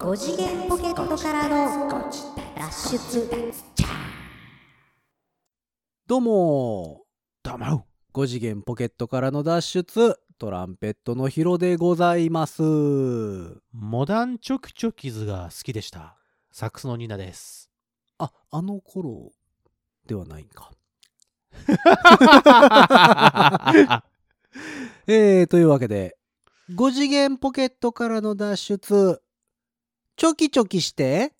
5次元ポケットからの脱出。どうもどうも5次元ポケットからの脱出。トランペットのヒロでございます。モダンチョキチョキズが好きでした。サックスのニナです。ああの頃ではないんか。えー、というわけで5次元ポケットからの脱出チョキチョキして。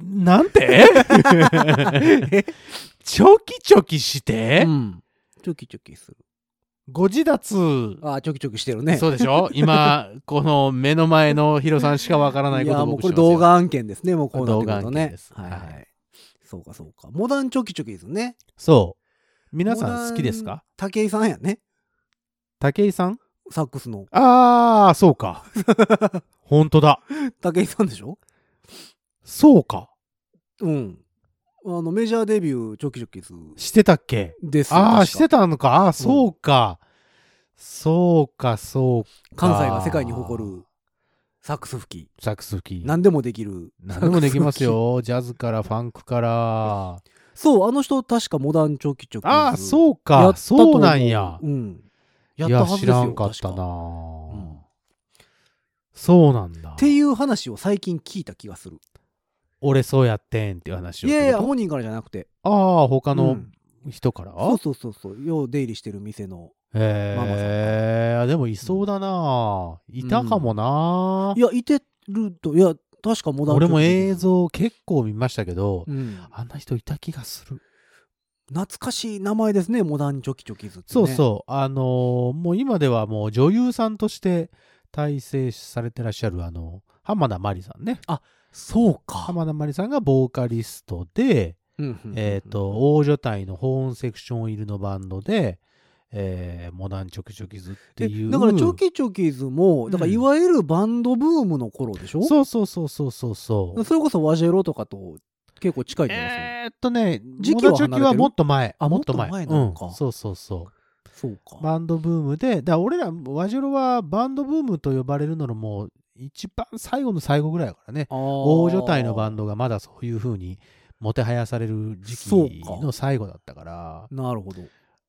なんて？チョキチョキして、うん。チョキチョキする。ご自立。あチョキチョキしてるね。そうでしょ？今、この目の前のヒロさんしかわからないことをいやもうこれ動画案件ですね。もうこうなってくると動画案ね件です。はい。はい、はいそうかそうか。モダンチョキチョキですね。そう。皆さん好きですか？武井さんやね。武井さん？サックスのあー、そうか。本当だ。武井さんでしょ？そうか。うんあのメジャーデビューチョキチョキズしてたっけ？ですよああ、してたのか。ああ、そうか。そうか、そうか。関西が世界に誇るサックス吹きサックス吹き。何でもできる何でもできますよ。ジャズからファンクから。きそうあの人確かモダンチョキチョキズああ、そうやっか。そうなんや。うんやいや、知ったはずですよらんかったな、確ん。そうなんだ。っ。ていう話を最近聞いた気がする。俺そうやってんっていう話をい。やいや本人からじゃなくて。ああ、他のうん。人から、そうそうそうそうよう出入りしてる店のへママさんえ、でもいそうだな。いたかもな。いやいてるといや確かモダン俺も映映像結構見ましたけど、うん、あんな人いた気がする。懐かしい名前ですねモダンチョキチョキズって、ね、そうそう。あのーもう今ではもう女優さんとして大成されてらっしゃる、あの、浜田真理さんね。そうか、浜田真理さんがボーカリストで、えっ、と、大所帯のホーンセクション入りのバンドで、えーモダンチョキチョキズっていう。えだからチョキチョキズもだからいわゆるバンドブームの頃でしょ、そうそうそうそうそうそう。それこそワジェロとかと結構近いってますよ、えーっとね、時期はモダンチョキはもっと前。あもっと前。なのかうんそうそうそう。そうかバンドブームで、だから俺ら、ワジョロはバンドブームと呼ばれるののもう一番最後の最後ぐらいだからね。大大所帯のバンドがまだそういう風にもてはやされる時そう期かの最後だったから。なるほど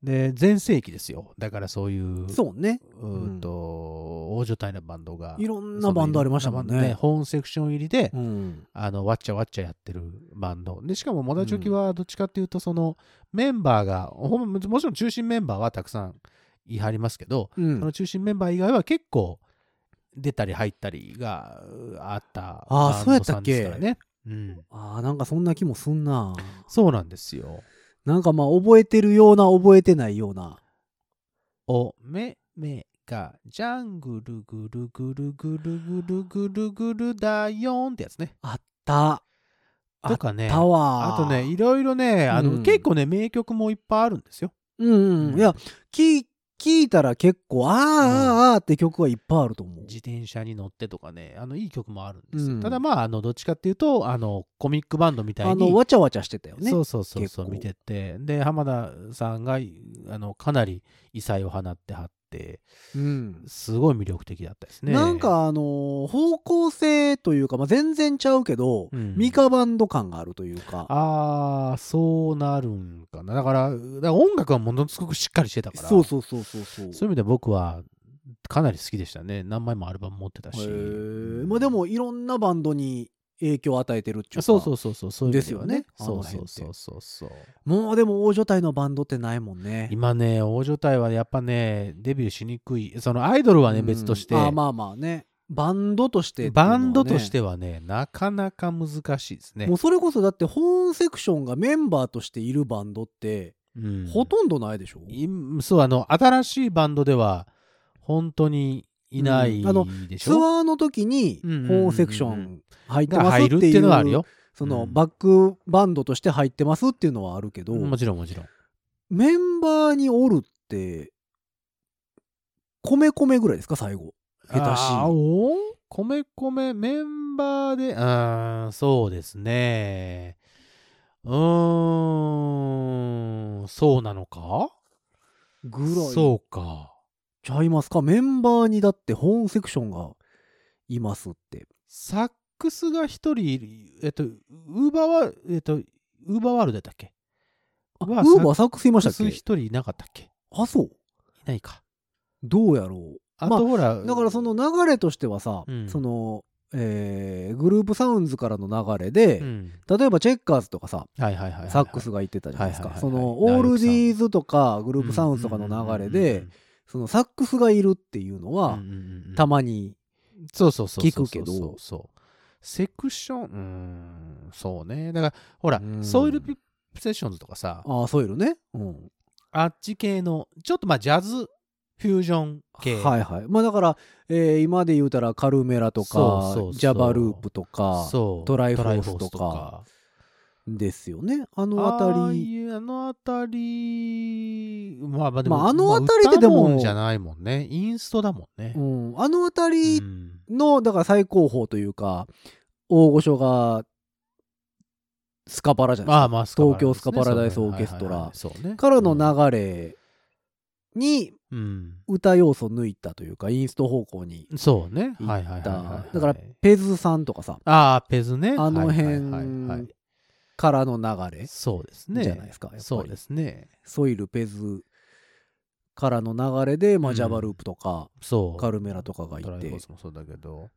で、全盛期ですよ。だからそういう、そうねうーんと、大所帯のバンドが。いろんなバンドありましたもんねそのいろなバンドホーンセクション入りで、うんあの、わっちゃわっちゃやってるバンド。で、しかも、モダンチョキはどっちかっていうと、その、メンバーが、ほんもちろん中心メンバーはたくさんいはりますけど、うんその中心メンバー以外は結構、出たり入ったりがうあったバンドそうやったっけ？さんですからね。うん。あーなんかそんな気もすんなそうなんですよ。なんかまあ覚えてるような覚えてないようなおめめがジャングルぐるぐるぐるぐるぐるぐるだよんってやつね。あったとかね。タワーあとね、いろいろね、あの、うん結構ね、名曲もいっぱいあるんですよ。うんうんうんいや聞い聞いたら結構あーあーあーって曲はいっぱいあると思う自転車に乗ってとかね、あの、いい曲もあるんですよ。うんただまあ、あの、どっちかっていうと、あの、コミックバンドみたいに。あのわちゃわちゃしてたよねそうそうそうそう、結構見てて。で、浜田さんが、あの、かなり異彩を放ってはって、うんすごい魅力的だったですね。なん、かあのー方向性というか、まあ、全然ちゃうけど、うんミカバンド感があるというかああ、そうなるんかな。だから、だから音楽はものすごくしっかりしてたから、そうそうそうそうそうそういう意味で僕はかなり好きでしたね。何枚もアルバム持ってたし。まあでもいろんなバンドに影響を与えてるっていうか。そうそうそうそう、そうですよね。そうそうそうそうそう。もうでも大所帯のバンドってないもんね。今ね、大所帯はやっぱね、デビューしにくい。そのアイドルはね、うん。別として、あまあまあね。バンドとしてね。バンドとしてはね、なかなか難しいですね。もうそれこそだってホーンセクションがメンバーとしているバンドってうん。ほとんどないでしょ、いそう、あの、新しいバンドでは、本当にいないうんあのでしょ、ツアーの時にホうん。うんうんうんーンセクション入ってがますっていう入るっていうのはあるよ。そのうん。バックバンドとして入ってますっていうのはあるけど、もちろんもちろん。メンバーにおるって米米ぐらいですか？最後。下手し。あーおー？米米？メンバーで、あーそうですね。うーん、そうなのか？ぐらい。そうか。ちゃいますか？メンバーにだってホーンセクションがいますって。サックスが一人いる、えっと、ウーバーワー、えっと、ウーバーワールドだっけ？あウーバーサックスいましたっけ？一人いなかったっけ？いあ、そう。ないか。どうやろう。あまあとほら、だからその流れとしてはさ、うんその、えーグループサウンズからの流れで、うん、例えばチェッカーズとかさ。サックスが言ってたじゃないですか。その、はいオールディーズとかグループサウンズとかの流れで、そのサックスがいるっていうのは、たまに。聞くけど。セクション、うーん、そうね。だから、ほらう、んソイルピセッションズとかさ、ああ、そういうのね。うん。あっち系の、ちょっとまあジャズフュージョン系。はいはい。まあだから、えー今で言うたらカルメラとか、ジャバループとか。トライフォースとかですよね。あのあたああり。あのあたり、まあまあでも、まああのあたりででも歌もんじゃないもんね。インストだもんねう。ん、あのあたうりんの、だから最高峰というか、大御所が、スカパラじゃないですか。ああまあ、スカパラ東京スカパラダイスオーケストラ。からの流れにうん。歌要素抜いたというか、インスト方向にそうね。行はいはいはいはいはい。だからペズさんとかさ、ああ、ペズね。あのはいはいはいはい辺からの流れ、そうですね。じゃないですかそうですね。ソイル、ペズからの流れで、まあ、うんジャバループとか、そう。カルメラとかがいてトライフォー、スもそうだけど。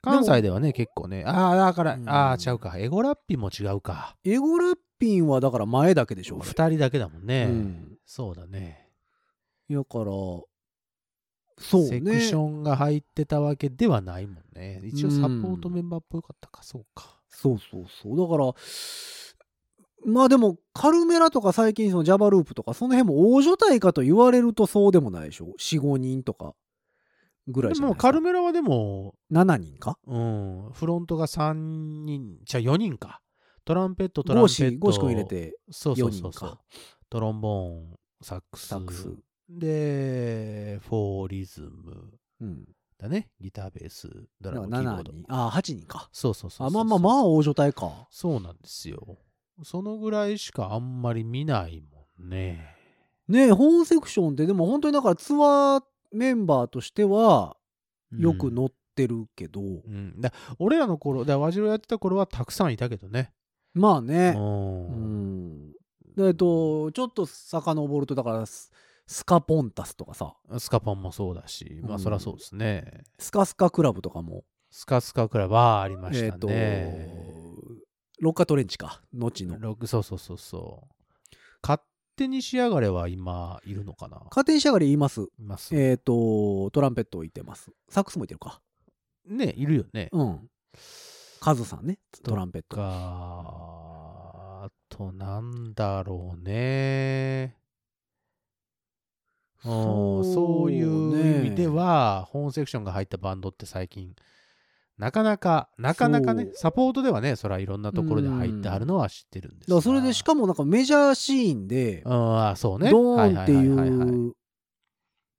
関西ではね、結構ね。ああ、だから、うんああ、ちゃうか。エゴラッピも違うか。エゴラッピンはだから前だけでしょ、あれ二人だけだもんね。うんそうだね。だから、そうね。セクションが入ってたわけではないもんね。一応サポートメンバーっぽかったか、そうか。そうそうそう。だから、まあでも、カルメラとか最近そのジャバループとか、その辺も大所帯かと言われるとそうでもないでしょ。4、5人とかぐらいでも、じゃないですか。カルメラはでも、7人か？うん、フロントが3人、じゃあ4人か。トランペット、トランペット。シゴーシ君入れて4そうそうそうそう人か。。トロンボーン、サックス。サックス。で、フォーリズムうん。だね。ギター、ベース、ドラム、キーボー7ド。人。ああ、8人か。そうそうそうあ、まあまあまあ、大所帯か。そうなんですよ。そのぐらいしかあんまり見ないもんね。ねえ、本セクションってでも本当にだからツアーメンバーとしてはよく乗ってるけど、うん、だ俺らの頃、だワジロやってた頃はたくさんいたけどね。まあうね。んうん。でえっと、ちょっと遡ると、だからス、スカポンタスとかさ、スカパンもそうだし、まうんあそりゃそうですね。スカスカクラブとかも、スカスカクラブはありましたえっと、ね。ロッカトレンチか、後の。ロックそうそうそうそう。勝手に仕上がれは今いるのかな？家庭仕上がり言います。います。えっと、トランペット置いてます。サックスも置いてるか。ね、いるよね。うん。カズさんね、トランペット。か、あとなんだろうね。うんそうそういう意味でね。は、本セクションが入ったバンドって最近、なかなか、なかなかねサポートではね、それはいろんなところで入ってあるのは知ってるんですだからそれでしかかもなんかメジャーシーンで、うん、あそうね。ドーンってはいう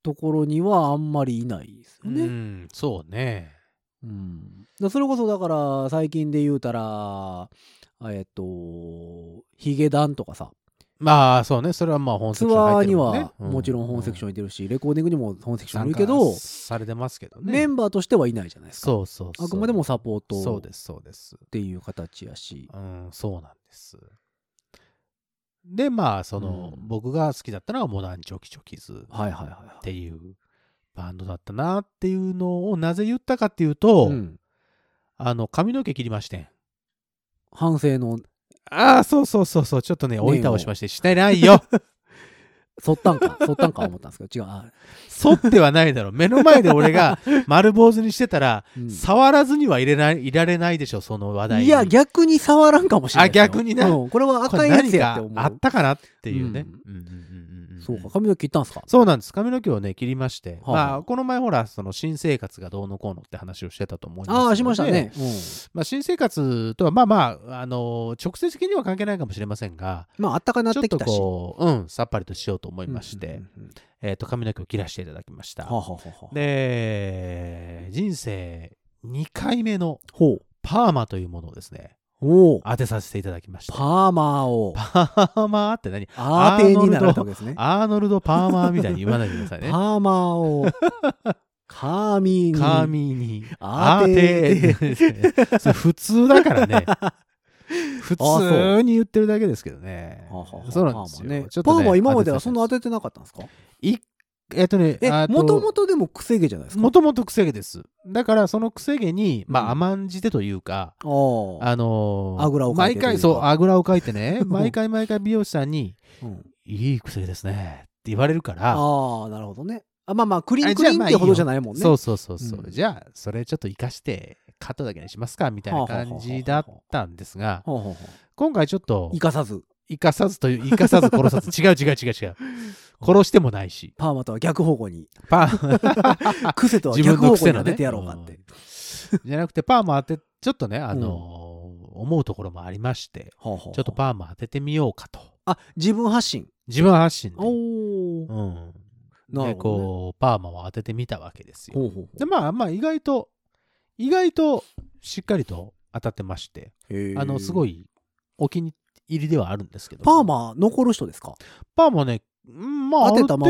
ところにはあんまりいないですよね。うん、そうね。うん、それこそだから最近で言うたらえっとヒゲダンとかさまあ、そうね。それはまあ本セツクションアーに入ってるはもちろん本セクションンいてるし、レコーディングにも本セクションいるけど、されてますけどね。メンバーとしてはいないじゃないですか。そうそうそう。あくまでもサポートっそうです、そうです。ていう形やし。うん、そうなんです。で、まあ、その、うん僕が好きだったのはモダンチョキチョキズっはいはいはいていうバンドだったなっていうのをなぜ言ったかっていうと、うんあの、髪の毛切りましてん。反省のああ、そうそうそうそう、ちょっとね、追い倒しまして、してないよ。そったんかそったんか思ったんですけど違う。あ、剃ってはないだろ。目の前で俺が丸坊主にしてたら、うん。触らずにはいれない、いられないでしょ、その話題に。いや逆に触らんかもしれないですよ。あ逆にな。うんこれはあかんやつやって思う。あったかなっていうね。うん。うんうんうんうんそうか髪の毛切ったんすか？そうなんです。髪の毛をね、切りまして。はあはあ。まあ、この前ほら、その新生活がどうのこうのって話をしてたと思いますああしましたね、うん。まあ、新生活とは、まあまあ、あの、直接的には関係ないかもしれませんが、まああったかなっちょってときたしこう、うん、さっぱりとしようと思いまして、うんうんうんうん。えっ、と、髪の毛を切らせていただきました。はあはあで、人生2回目のパーマというものをですね、おう当てさせていただきました。パーマーをパーマーって何？アーテーになられたわけですねアーノルド・パーマーみたいに言わないでくださいね。パーマーを 神に。神に当当ててそれ普通だからね。普通に言ってるだけですけどねそうなんですよ。ね。パーマは今まではそんな当てててなかったんですか？いえっとね、もともとでも癖毛じゃないですか？もともと癖毛です。だからその癖毛に、まうんあ甘んじてというか、ああ。あのーあぐらをかいて毎回、そう、あぐらをかいてね、毎回毎回美容師さんに、うんいい癖毛ですねって言われるから、ああ、なるほどね。あまあまあ、クリーンクリーンってほどじゃないもんね。そうそうそうそう、うんじゃあそれちょっと活かしてカットだけにしますかみたいな感じだったんですが今回ちょっと生かさず。生かさずという生かさず殺さず。違う違う違う違う。殺してもないし。パーマとは逆方向に。パ 癖とは自逆方向に当ててやろうかって。じゃなくてパーマ当てちょっとねあのー思うところもありましてちょっとパーマ当ててみようかと。あ、自分発信。自分発信で、おお。うん。でこうパーマを当ててみたわけですよ。ほうほうほでまあまあ意外と意外としっかりと当たってまして。あのすごいお気に入りではあるんですけど。パーマ残る人ですか？パーマねうんまあある程度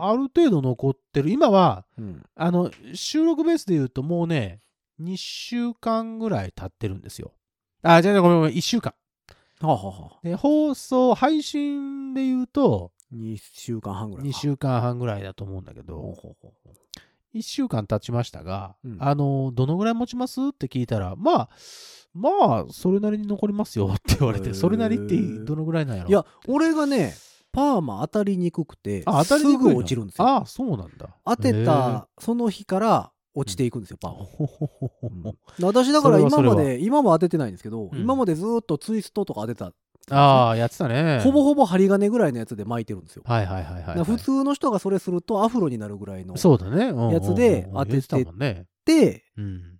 ある程度残ってる。今はうん。あの収録ベースで言うともうね2週間ぐらい経ってるんですよ。あじゃあごめんごめん1週間。はあ、はあはあ、で放送配信で言うと2週間半ぐらい2か。週間半ぐらいだと思うんだけど。ほうほうほう1週間経ちましたが、うん。あのどのぐらい持ちます？って聞いたらまあまあそれなりに残りますよって言われてそれなりってどのぐらいなんやろ？いや、俺がね、パーマ当たりにくくて、あ当たりにく落ちるんですよ。ああそうなんだ。当てたその日から落ちていくんですよ、パーマ。私だから今まで、今も当ててないんですけど、うん。今までずーっとツイストとか当てた。ああやってたねほぼほぼ針金ぐらいのやつで巻いてるんですよ。はいはいはいはい、だから普通の人がそれするとアフロになるぐらいの。そうだね、やつで当てて言ってたもんねで、うん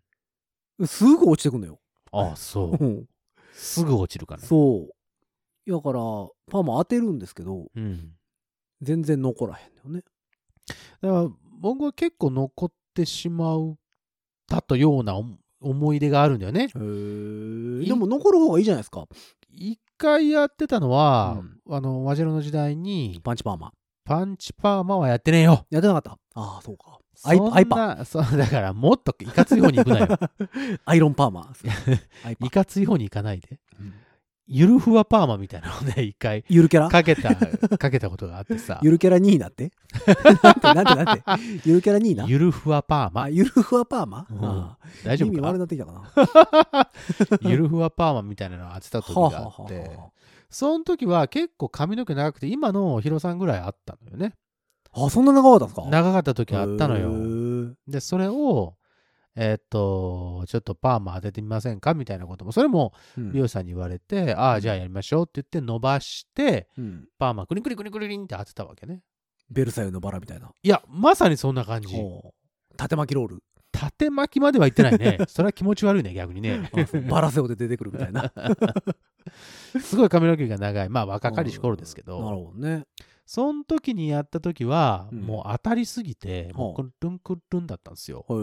すぐ落ちてくんのよ。ああそううんすぐ落ちるかねそう。だから、パーマ当てるんですけど、うん全然残らへんのよね。だから僕は結構残ってしまうたとような思思い出があるんだよねでも残る方がいいじゃないですか。一回やってたのは、うんあの、マジェロの時代に、パンチパーマ。パンチパーマはやってねえよ。やってなかったああ、そうか。アイアイパそう、だからもっといかつい方に行くなよ。アイロンパーマ。いかつい方に行かないで。うんゆるふわパーマみたいなのをね、一回ゆるキャラ？かけた、かけたことがあってさ。ゆるキャラ2位なっ て？なんてなんてなんて？ゆるキャラ2位な？ゆるふわパーあ、マ。ゆるふわパーマ、うん。ああ。大丈意味悪夫かなってきたかな。ゆるふわパーマみたいなのを当てた時があって、その時は結構髪の毛長くて、今のヒロさんぐらいあったのよね。あ、そんな長かったんですか？長かった時あったのへよ。ー。で、それを、えーっと、ちょっとパーマ当ててみませんか？みたいなことも、それもうん美容師さんに言われて、ああ、じゃあやりましょうって言って伸ばして、うんパーマクリクリクリクリンって当てたわけね。ベルサイユのバラみたいな。いや、まさにそんな感じ。縦巻きロール。縦巻きまでは言ってないね。それは気持ち悪いね、逆にね。バラセオで出てくるみたいな。すごい髪の毛が長い。まあ若かりし頃ですけなるど、ほどね。その時にやった時は、うんもう当たりすぎて、もうはあクルンクルンだったんですよ。そ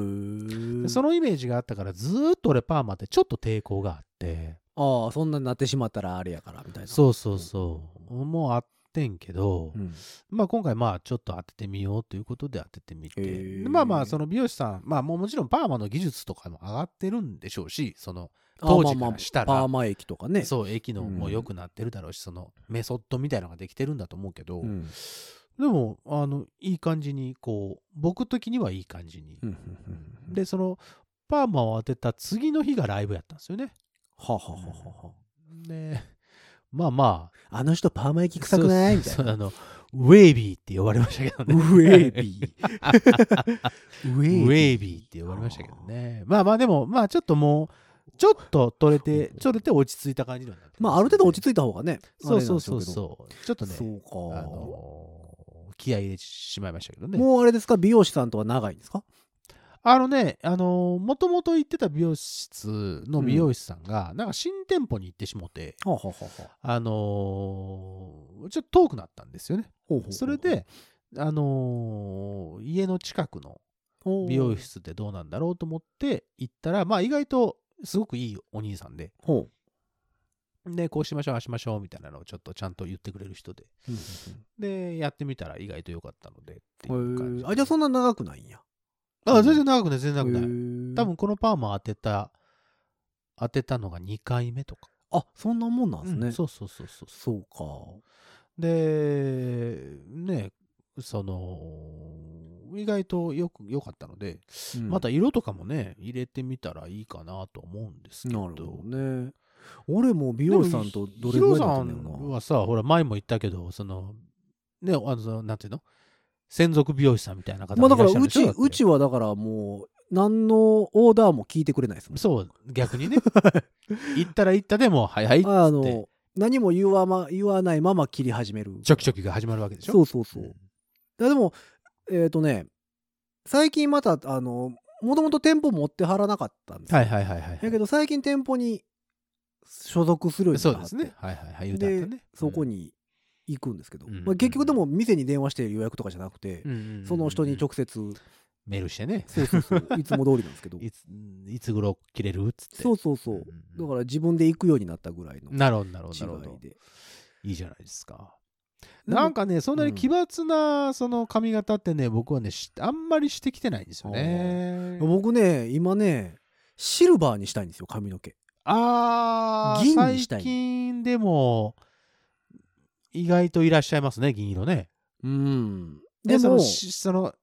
のイメージがあったから、ずーっと俺パーマってちょっと抵抗があって、ああ、そんなになってしまったらあれやからみたいな。そうそうそう。もうあってんけど、うん。まあ今回まあちょっと当ててみようということで当ててみて、へー。でまあまあその美容師さん、まあもうもちろんパーマの技術とかも上がってるんでしょうし、そのあ当時まあまあからしたら。パーマ液とかね。そう液のうんも良くなってるだろうし、そのメソッドみたいなのができてるんだと思うけど、うん。でもあのいい感じにこう僕的にはいい感じに、うんうんうんでそのパーマを当てた次の日がライブやったんですよね。はあはあはあはでまあまあ。あの人パーマ液あ臭くない？みたいな。そうそうあのウェービーって呼ばれましたけどねウェービー。ウ ウェービーって呼ばれましたけどね。まあまあでも、まあちょっともう、ちょっと取れて、取れて落ち着いた感じにはなってまあ、ある程度落ち着いた方がね。そうそうそうう。そう。ちょっとね、そうか。あのー気合い入れてしまいましたけどね。もうあれですか？美容師さんとは長いんですか？あのね、あのー、もともと行ってた美容室の美容師さんが、なんか新店舗に行ってしもて、はあはあはあはあ。あのーちょっと遠くなったんですよね。ほうほうほうそれで、あのー家の近くのほう。美容室ってどうなんだろうと思って行ったら、まあ意外とすごくいいお兄さんで、ほで、こうしましょう、ああしましょうみたいなのをちょっとちゃんと言ってくれる人で、う。で、やってみたら意外と良かったのでっていうんうんうんう感じあ、じゃあそんな長くないんや。あ、全然長くない、全然長くない。多分このパーマ当てた、当てたのが2回目とか。あそんなもんなんですね、うんそうそうそうそう。そうかで、ね、その、意外とよく、良かったので、うんまた色とかもね、入れてみたらいいかなと思うんですけど。なるほどね俺も美容師さんとどれぐらいだったんだよヒロさんなはさ、ほら、前も言ったけど、その、ね、あのなんていうの？専属美容師さんみたいな方まあだからうちうちはだからもう何のオーダーも聞いてくれないですもんそう、逆にね。行ったら行ったでも、はいはいっつって、あの何も言わ,、ま、言わないまま切り始める。チョキチョキが始まるわけでしょ？そうそうそう、ん。いやでもえっ、とね最近またあのもともと店舗持ってはらなかったんですよ。はいはいはいはい。だけど最近店舗に所属するようになって。そうですね。はいはいはい。ね。そこに行くんですけど、うん。まあ、結局でも店に電話して予約とかじゃなくて、うん、うんうんうんその人に直接。メールしてね。そうそうそう。いつも通りなんですけど。いつ、いつ頃切れるっつって。そうそうそう、んんだから自分で行くようになったぐらいのなるほど、なるほど、なるほい。で。いいじゃないですか。なんかね、そんなに奇抜な、その髪型ってね、僕はね、しあんまりしてきてないんですよね。僕ね今ねシルバーにしたいんですよ髪の毛。あー、銀にしたい最近でも、意外といらっしゃいますね、銀色ね。うんでその、でもしその、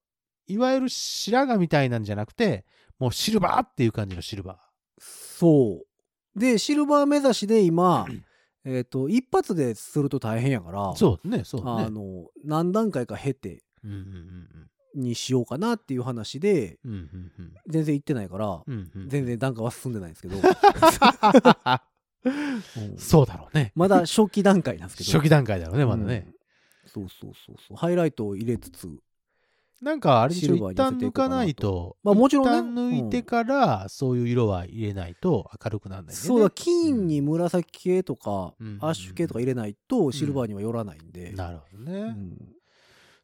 いわゆる白髪みたいなんじゃなくて、もうシルバーっていう感じのシルバそうでシルバー目指しで今 えっと一発ですると大変やからー。そうね、そうね。あの何段階か経てにしようかなっていう話でうん。うんうんうん全然行ってないから、うんうんうん全然段階は進んでないんですけど、う んそうだろうね。まだ初期段階なんですけど。初期段階だろうね、まだね。うん。そうそうそうそう。ハイライトを入れつつなんかあれでしょ、一旦抜かないと、まあもちろんね。抜いてから、そういう色は入れないと明るくならないね。そうだ金に紫系とか、うん。アッシュ系とか入れないとシルバーには寄らないんで、なるほどね。うん。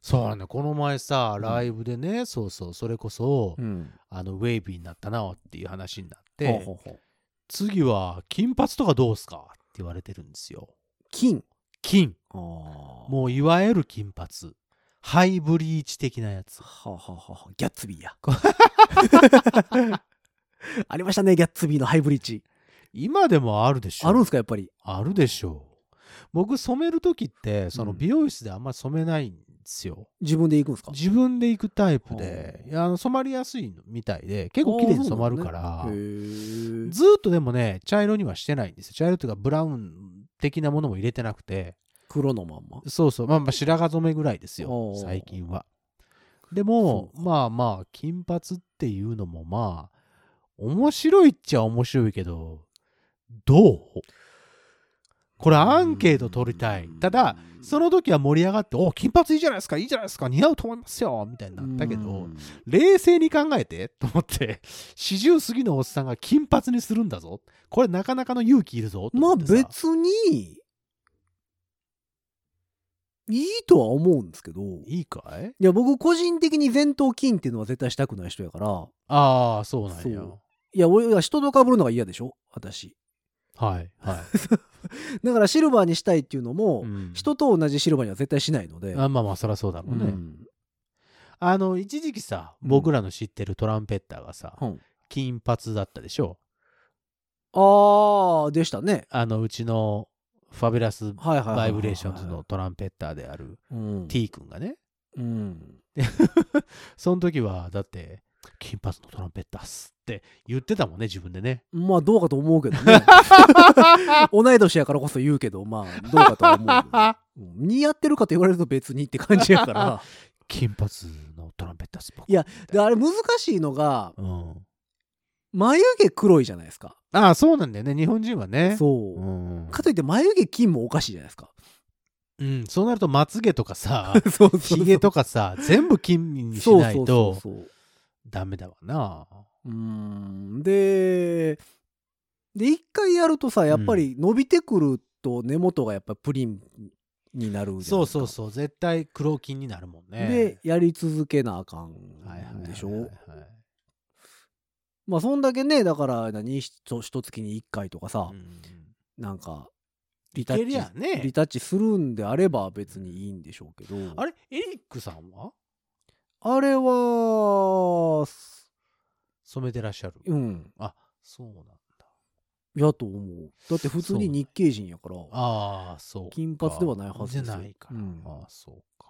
そうなんだよ。この前さ、ん。ライブでね、そうそう、それこそ、うん。あの、ウェイビーになったなっていう話になって、ほうほうほう次は金髪とかどうすかって言われてるんですよ。金金。もういわゆる金髪。ハイブリーチ的なやつ。はあ、はあはあはあ、ギャッツビーや ありましたねギャッツビーのハイブリッジ今でもあるでしょ。あるんですかやっぱりあるでしょう。僕染める時って、そのうん美容室であんまり染めないんですよ。自分で行くんですか？自分で行くタイプで、はあいやあの染まりやすいみたいで、結構綺麗に染まるから、ねずーっとでもね、茶色にはしてないんですよ。茶色っていうかブラウン的なものも入れてなくて、黒のまんま。そうそう、まあまあ白髪染めぐらいですよ最近は。でも、まあまあ、金髪っていうのもまあ、面白いっちゃ面白いけど、どう？これアンケート取りたい。ただ、その時は盛り上がって、お金髪いいじゃないですか、いいじゃないですか、似合うと思いますよ、みたいになったけど、うん冷静に考えて、と思って、四十過ぎのおっさんが金髪にするんだぞ。これなかなかの勇気いるぞ。とまあ別にいいとは思うんですけどいいいかい？や僕個人的に前頭筋っていうのは絶対したくない人やからああ、そうなんや。いや俺は人と被るのが嫌でしょ私はい、はい。だからシルバーにしたいっていうのも、うん。人と同じシルバーには絶対しないので。あまあまあ、そりゃそうだろうね。うん。あの、一時期さ、うん。僕らの知ってるトランペッターがさ、う。ん金髪だったでしょ？ああでしたね。あの、うちのファビュラスバイブレーションズのトランペッターであるうん。T 君がね、うん。その時は、だって、金髪のトランペッターっすって言ってたもんね、自分でね。まあどうかと思うけどね。同い年やからこそ言うけどまあどうかとは思う似合ってるかと言われると別にって感じやから。金髪のトランペッターっす、僕。いやであれ難しいのがうん。眉毛黒いじゃないですか。ああ、そうなんだよね、日本人はね。そう、うん。かといって眉毛金もおかしいじゃないですか。うん、そうなると、まつげとかさ、そうそうひげとかさ、全部金にしそうそうないとそうそうダメだわな。うーん。でで一回やるとさやっぱり伸びてくると根元がやっぱプリンになるなそうそうそう、絶対黒金になるもんね。でやり続けなあかんでしょ？まあそんだけねだから何？ひと一月に1回とかさ、うんなんかリタッチゃねリタッチするんであれば別にいいんでしょうけど。あれ？エリックさんは？あれは染めてらっしゃる。うん。あ、そうなんだ。やと思う。だって普通に日系人やから。ああ、そうか。金髪ではないはずですよじゃないから。うんああ、そうか。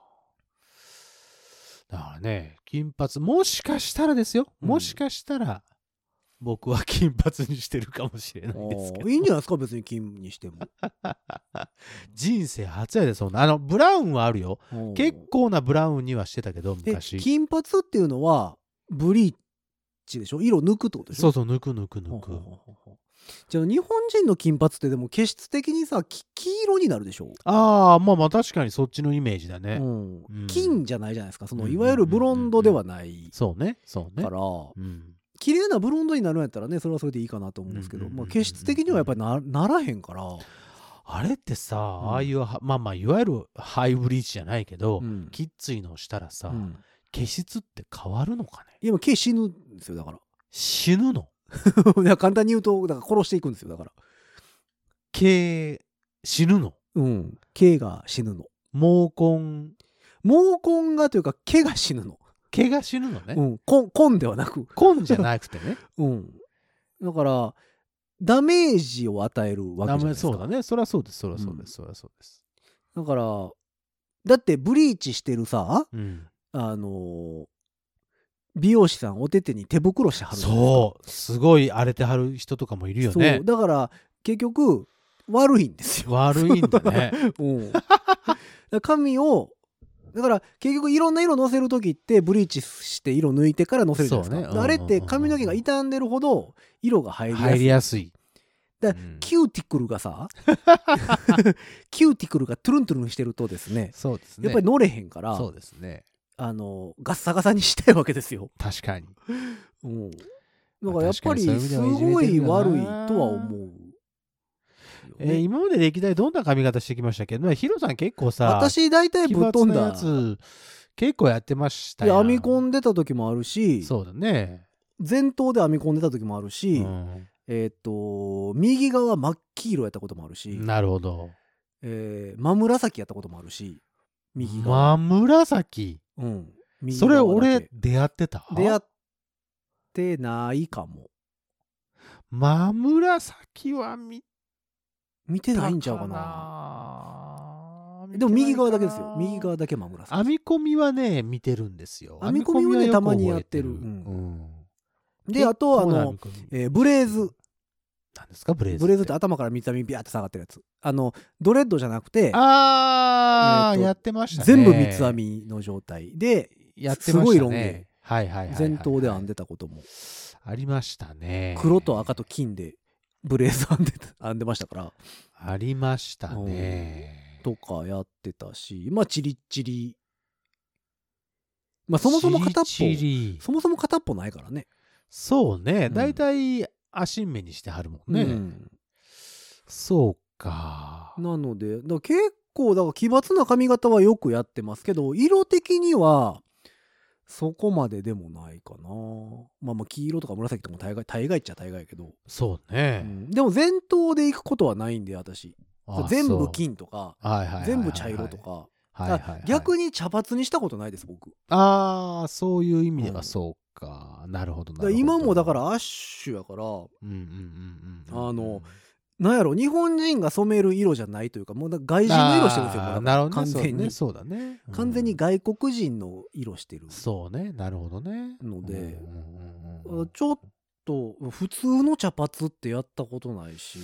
だからね、金髪、もしかしたらですよ。うんもしかしたら、僕は金髪にしてるかもしれないですけど。いいんじゃないですか別に金にしても。人生初やで、そんな。あの、ブラウンはあるよ。うん結構なブラウンにはしてたけど、で昔。金髪っていうのはブリーチでしょ？色抜くってことでしょ？そうそう、抜く抜く抜くじゃあ日本人の金髪ってでも気質的にさき黄色になるでしょ、ああ、まあまあ確かにそっちのイメージだね。うんうん金じゃないじゃないですかそのうんいわゆるブロンドではないそうね、そうねか。らうん。綺麗なブロンドになるんやったらねそれはそれでいいかなと思うんですけど、うんまあ、気質的にはやっぱりなならへんから、あれってさ、ん。ああいうは、まあまあ、いわゆるハイブリーチじゃないけど、うん。きっついのをしたらさ、うん。毛質って変わるのかね？いや毛死ぬんですよだから。死ぬの？いや簡単に言うとだから殺していくんですよだから。毛、死ぬの？うん。毛が死ぬの。毛根、毛根がというか毛が死ぬの、毛が死ぬのね。うん、根根ではなく根じゃなくてね。うん。だから、ダメージを与えるわけじゃないですか。そうだね。そりゃそうです。そりゃそうです。そりゃそうです。だから、だってブリーチしてるさ、うん。あのー美容師さんお手手に手袋してはるそう。すごい荒れてはる人とかもいるよねそう。。だから、結局、悪いんですよ。悪いんだね。うん。髪を、だから結局いろんな色のせる時ってブリーチして色抜いてからのせるじゃないですか。あれって髪の毛が傷んでるほど色が入りやすい。入りやすい。だうんキューティクルがさ キューティクルがトゥルントゥルンしてるとですねそうですね。やっぱり乗れへんから、そうですね。あのガッサガサにしたいわけですよ、確かに。うん、だからやっぱりすごい悪いとは思うよね、えー今まで歴代どんな髪型してきましたっけ？ど、ヒロさん結構さ、私大体奇ぶっ飛んだやつ結構やってましたよ。で編み込んでた時もあるしそうだね。前頭で編み込んでた時もあるし、うん。えっ、と右側真っ黄色やったこともあるし、なるほど。えー真紫やったこともあるし右側、真紫？うん、右それ俺け出会ってた？出会ってないかも。真紫は見見てたないんちゃうかな。でも右側だけですよ。右側だけ真紫編み込みはね見てるんですよ。編み込みはねたまにやってる。うん。であとあのえーブレーズ。何ですかブレーズブレーズって頭から三つ編みビャーって下がってるやつ。あのドレッドじゃなくてあー、えーとやってましたね。全部三つ編みの状態。でやってましたね。すごいロン毛。はいはいはいはいはい。前頭で編んでたことも。ありましたね。黒と赤と金でブレーズ編んでた編んでましたから。ありましたね。とかやってたしまあチリッチリ。まあそもそも片っぽ。そもそも片っぽないからね。そうね。うん。大体足目にしてはるもんね、うん。そうか。なのでだ結構だから奇抜な髪型はよくやってますけど色的にはそこまででもないかな。まあまあ黄色とか紫とかも大概大概っちゃ大概やけど、そうね、うん。でも前頭で行くことはないんで私。あ全部金とか全部茶色とか、はいはいはい。逆に茶髪にしたことないです僕。ああそういう意味でうんはそうか、なるほどなるほど。今もだからアッシュやからうんうんうんうんうん。あのなんやろ日本人が染める色じゃないというかもうだから外人の色してるんですよもうなるほどね。完全に、そうだね。そうだね。うん。完全に外国人の色してる。そうね。なるほどね。のでうんうんうんうん。ちょっと普通の茶髪ってやったことないし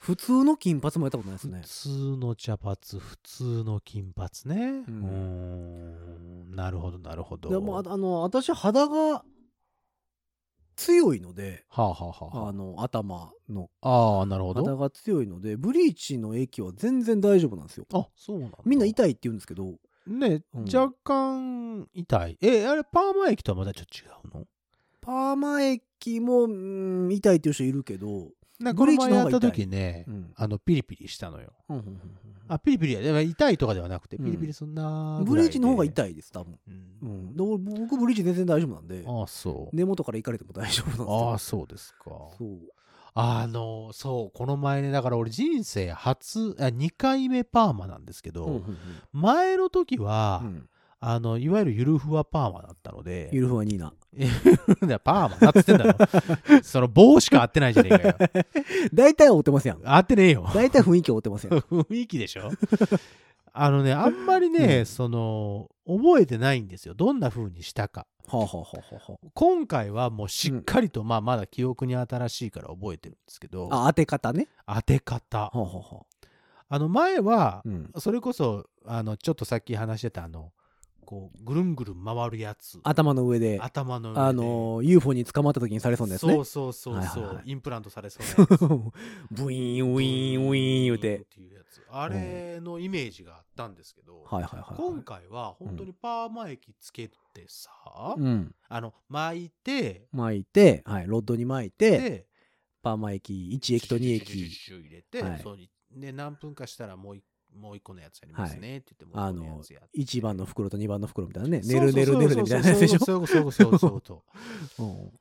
普通の金髪もやったことないですね。普通の茶髪普通の金髪ね。ううんん。なるほどなるほど。でもああの私肌が強いのではあはあはあはあ。の頭の。あああなるほど。肌が強いのでブリーチの液は全然大丈夫なんですよ。あそうなんだ。みんな痛いって言うんですけど。ね、うん。若干痛い。えあれパーマ液とはまたちょっと違うの？パーマ液も、うん痛いっていう人いるけど、なんかこのブリーチ前やったの方が痛い。時ね、うん。あのピリピリしたのよ。うんうんうんうん。あピリピリや。でも痛いとかではなくてうん。ピリピリすんなブリーチの方がい、痛いです多分、うん。うん、僕ブリーチ全然大丈夫なんで。ああそう。根元から行かれても大丈夫なんですよ。ああそうですか。そう。あのそうこの前ねだから俺人生初あ2回目パーマなんですけど、うんうん前の時は、うんうん。あのいわゆるゆるふわパーマだったのでゆるふわニーナ パーマだっつってんだろ。その棒しか合ってないじゃねえかよ。大体合ってますやん。合ってねえよ。大体雰囲気合ってますやん。雰囲気でしょ？あのね、あんまりね、うんその、覚えてないんですよ。どんな風にしたか。はあ、はあはあは今回はもうしっかりと、まあまだ記憶に新しいから覚えてるんですけど、あ、あ当て方ね。当て方。はあ、はあはあ、あの前は、うん。それこそ、あの、ちょっとさっき話してたあの、こう、ぐるんぐるん回るやつ。頭の上で、頭の上で。あのー、UFO に捕まった時にされそうなやつね。そうそうそうそう、はいはいはいインプラントされそうなやつ。ブイーン、ウィーン、ウィーン言うて。っていうやつあれのイメージがあったんですけど、はいはいはい。今回は本当にパーマ液つけてさ、うん。あの巻いて巻いて、はい、ロッドに巻いて、でパーマ液、1液と2シュシュシュ液。入れて、はいそうにで何分かしたらもう一もう一個のやつやりますねって言って、もうあののやつやって、1番の袋と2番の袋みたいなね。そうねるねるねるねみたいなやつでしょ？そうそうそうそうそうそう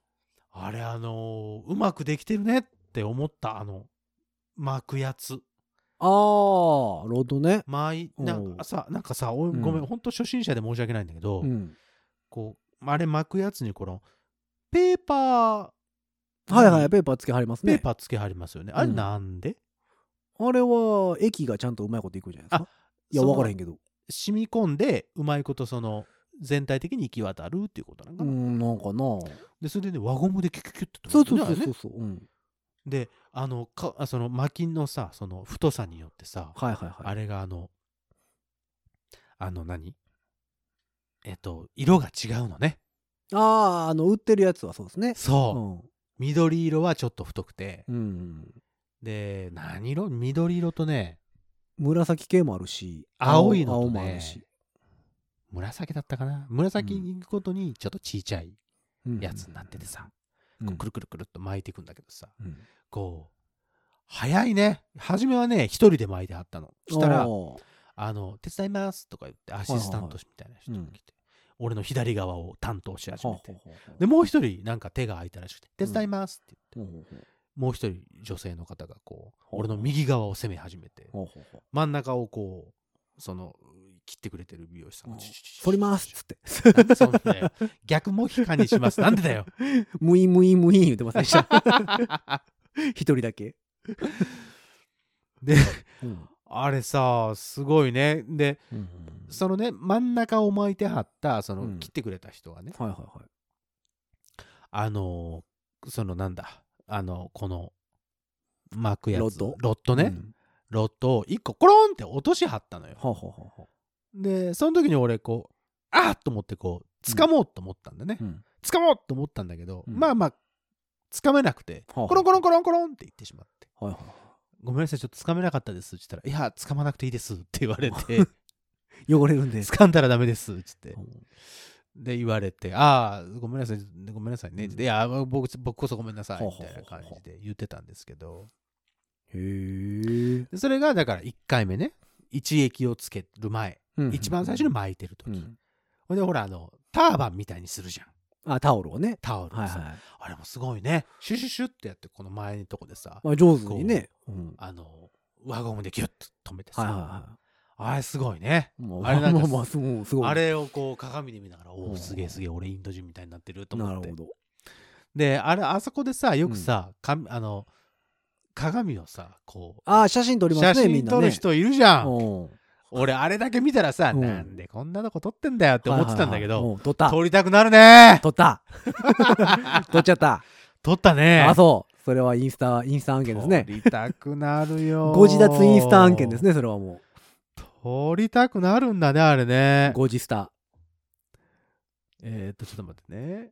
あれあのーうまくできてるねって思ったあの巻くやつあー、ロッドね。巻いなんかさなんかさおうんごめん、本当初心者で申し訳ないんだけど、うん。こうあれ巻くやつにこのペーパーはいはい、ペーパーつけはりますペーね。パーつけはりますよね。あれうんなんで、あれは、液がちゃんとうまいこといくんじゃないですか？いや、そのわからへんけど。染み込んでうまいことその全体的に行き渡るっていうことなんかな？うん、なんかな。でそれでね輪ゴムでキュキュキュってそうそうそうそうそう。うん。であのかあその巻きのさその太さによってさ、はいはいはい。あれがあのあの何？えっと色が違うのね。ああ、あの、売ってるやつはそうですね。そう、緑色はちょっと太くてうん。うん。で何色？緑色とね紫系もあるし、青いのと青ねもあるし。紫だったかな？紫に行くことにちょっとちいちゃいうん。やつになっててさ、うん。こうくるくるくるっと巻いていくんだけどさうん。こう早いね。初めはね一人で巻いてはったの。したらあの「手伝います」とか言ってアシスタントみたいな人が来て、俺の左側を担当し始めて、でもう一人なんか手が空いたらしくて「手伝います」って言って、もう一人女性の方がこう俺の右側を攻め始めて真ん中をこうその切ってくれてる美容師さんがうんチュチュチュチュ反りますっつって。逆も批判にします。なんでだよ。ムインムインムイン言ってませんでした。一人だけ。でうん。あれさすごいね。でうんそのね真ん中を巻いてはったその、うん。切ってくれた人がね。はいはいはい。あのーそのなんだあのこの巻くやつ。ロッド？ロッドね、うん。ロッドを1個コロンって落としはったのよ。はあはあはあはあでその時に俺こうあっと思ってこう掴もうと思ったんだね、うん。掴もうと思ったんだけど、うん。まあまあ掴めなくて、はあコロンコロンコロンコロンって言ってしまって。はいはいごめんなさいちょっと掴めなかったですって。言ったらいや掴まなくていいですって言われて。汚れるんで。掴んだらダメですって。言ってう。んで言われて、ああ、ごめんなさい、ごめんなさいね。うんいや、僕僕こそごめんなさい、ほうほうみたいな感じで言ってたんですけど、へえ。でそれがだから1回目ね、一液をつける前、うん一番最初に巻いてる時。うんほんで、ほら、あの、ターバンみたいにするじゃん。あ、タオルをね。タオルはいはい。あれもすごいね。シュシュシュってやって、この前のとこでさ、まあ上手にね。うんあの、輪ゴムでギュッと止めてさ、はいはいはあれすごいね。い。もうあれなんかまあまあすごい。あれをこう鏡で見ながら、おお、うんすげえすげえ、俺インド人みたいになってると思ってなるほ。ど。で、あれ、あそこでさ、よくさ、かあの、鏡をさ、こう、あ、写真撮りま写すね、みんなね。真撮る人いるじゃん。うん俺、あれだけ見たらさ、うんなんでこんなとこ撮ってんだよって思ってたんだけど、撮った。撮りたくなるね撮った。撮っちゃった。撮ったねあ、そう。それはインスタ、インスタ案件ですね撮。りたくなるよ。ご自立インスタ案件です。ね、それはも撮りたくなるんだね、あれねう。。ご自スタ。えーっと、ちょっと待ってね。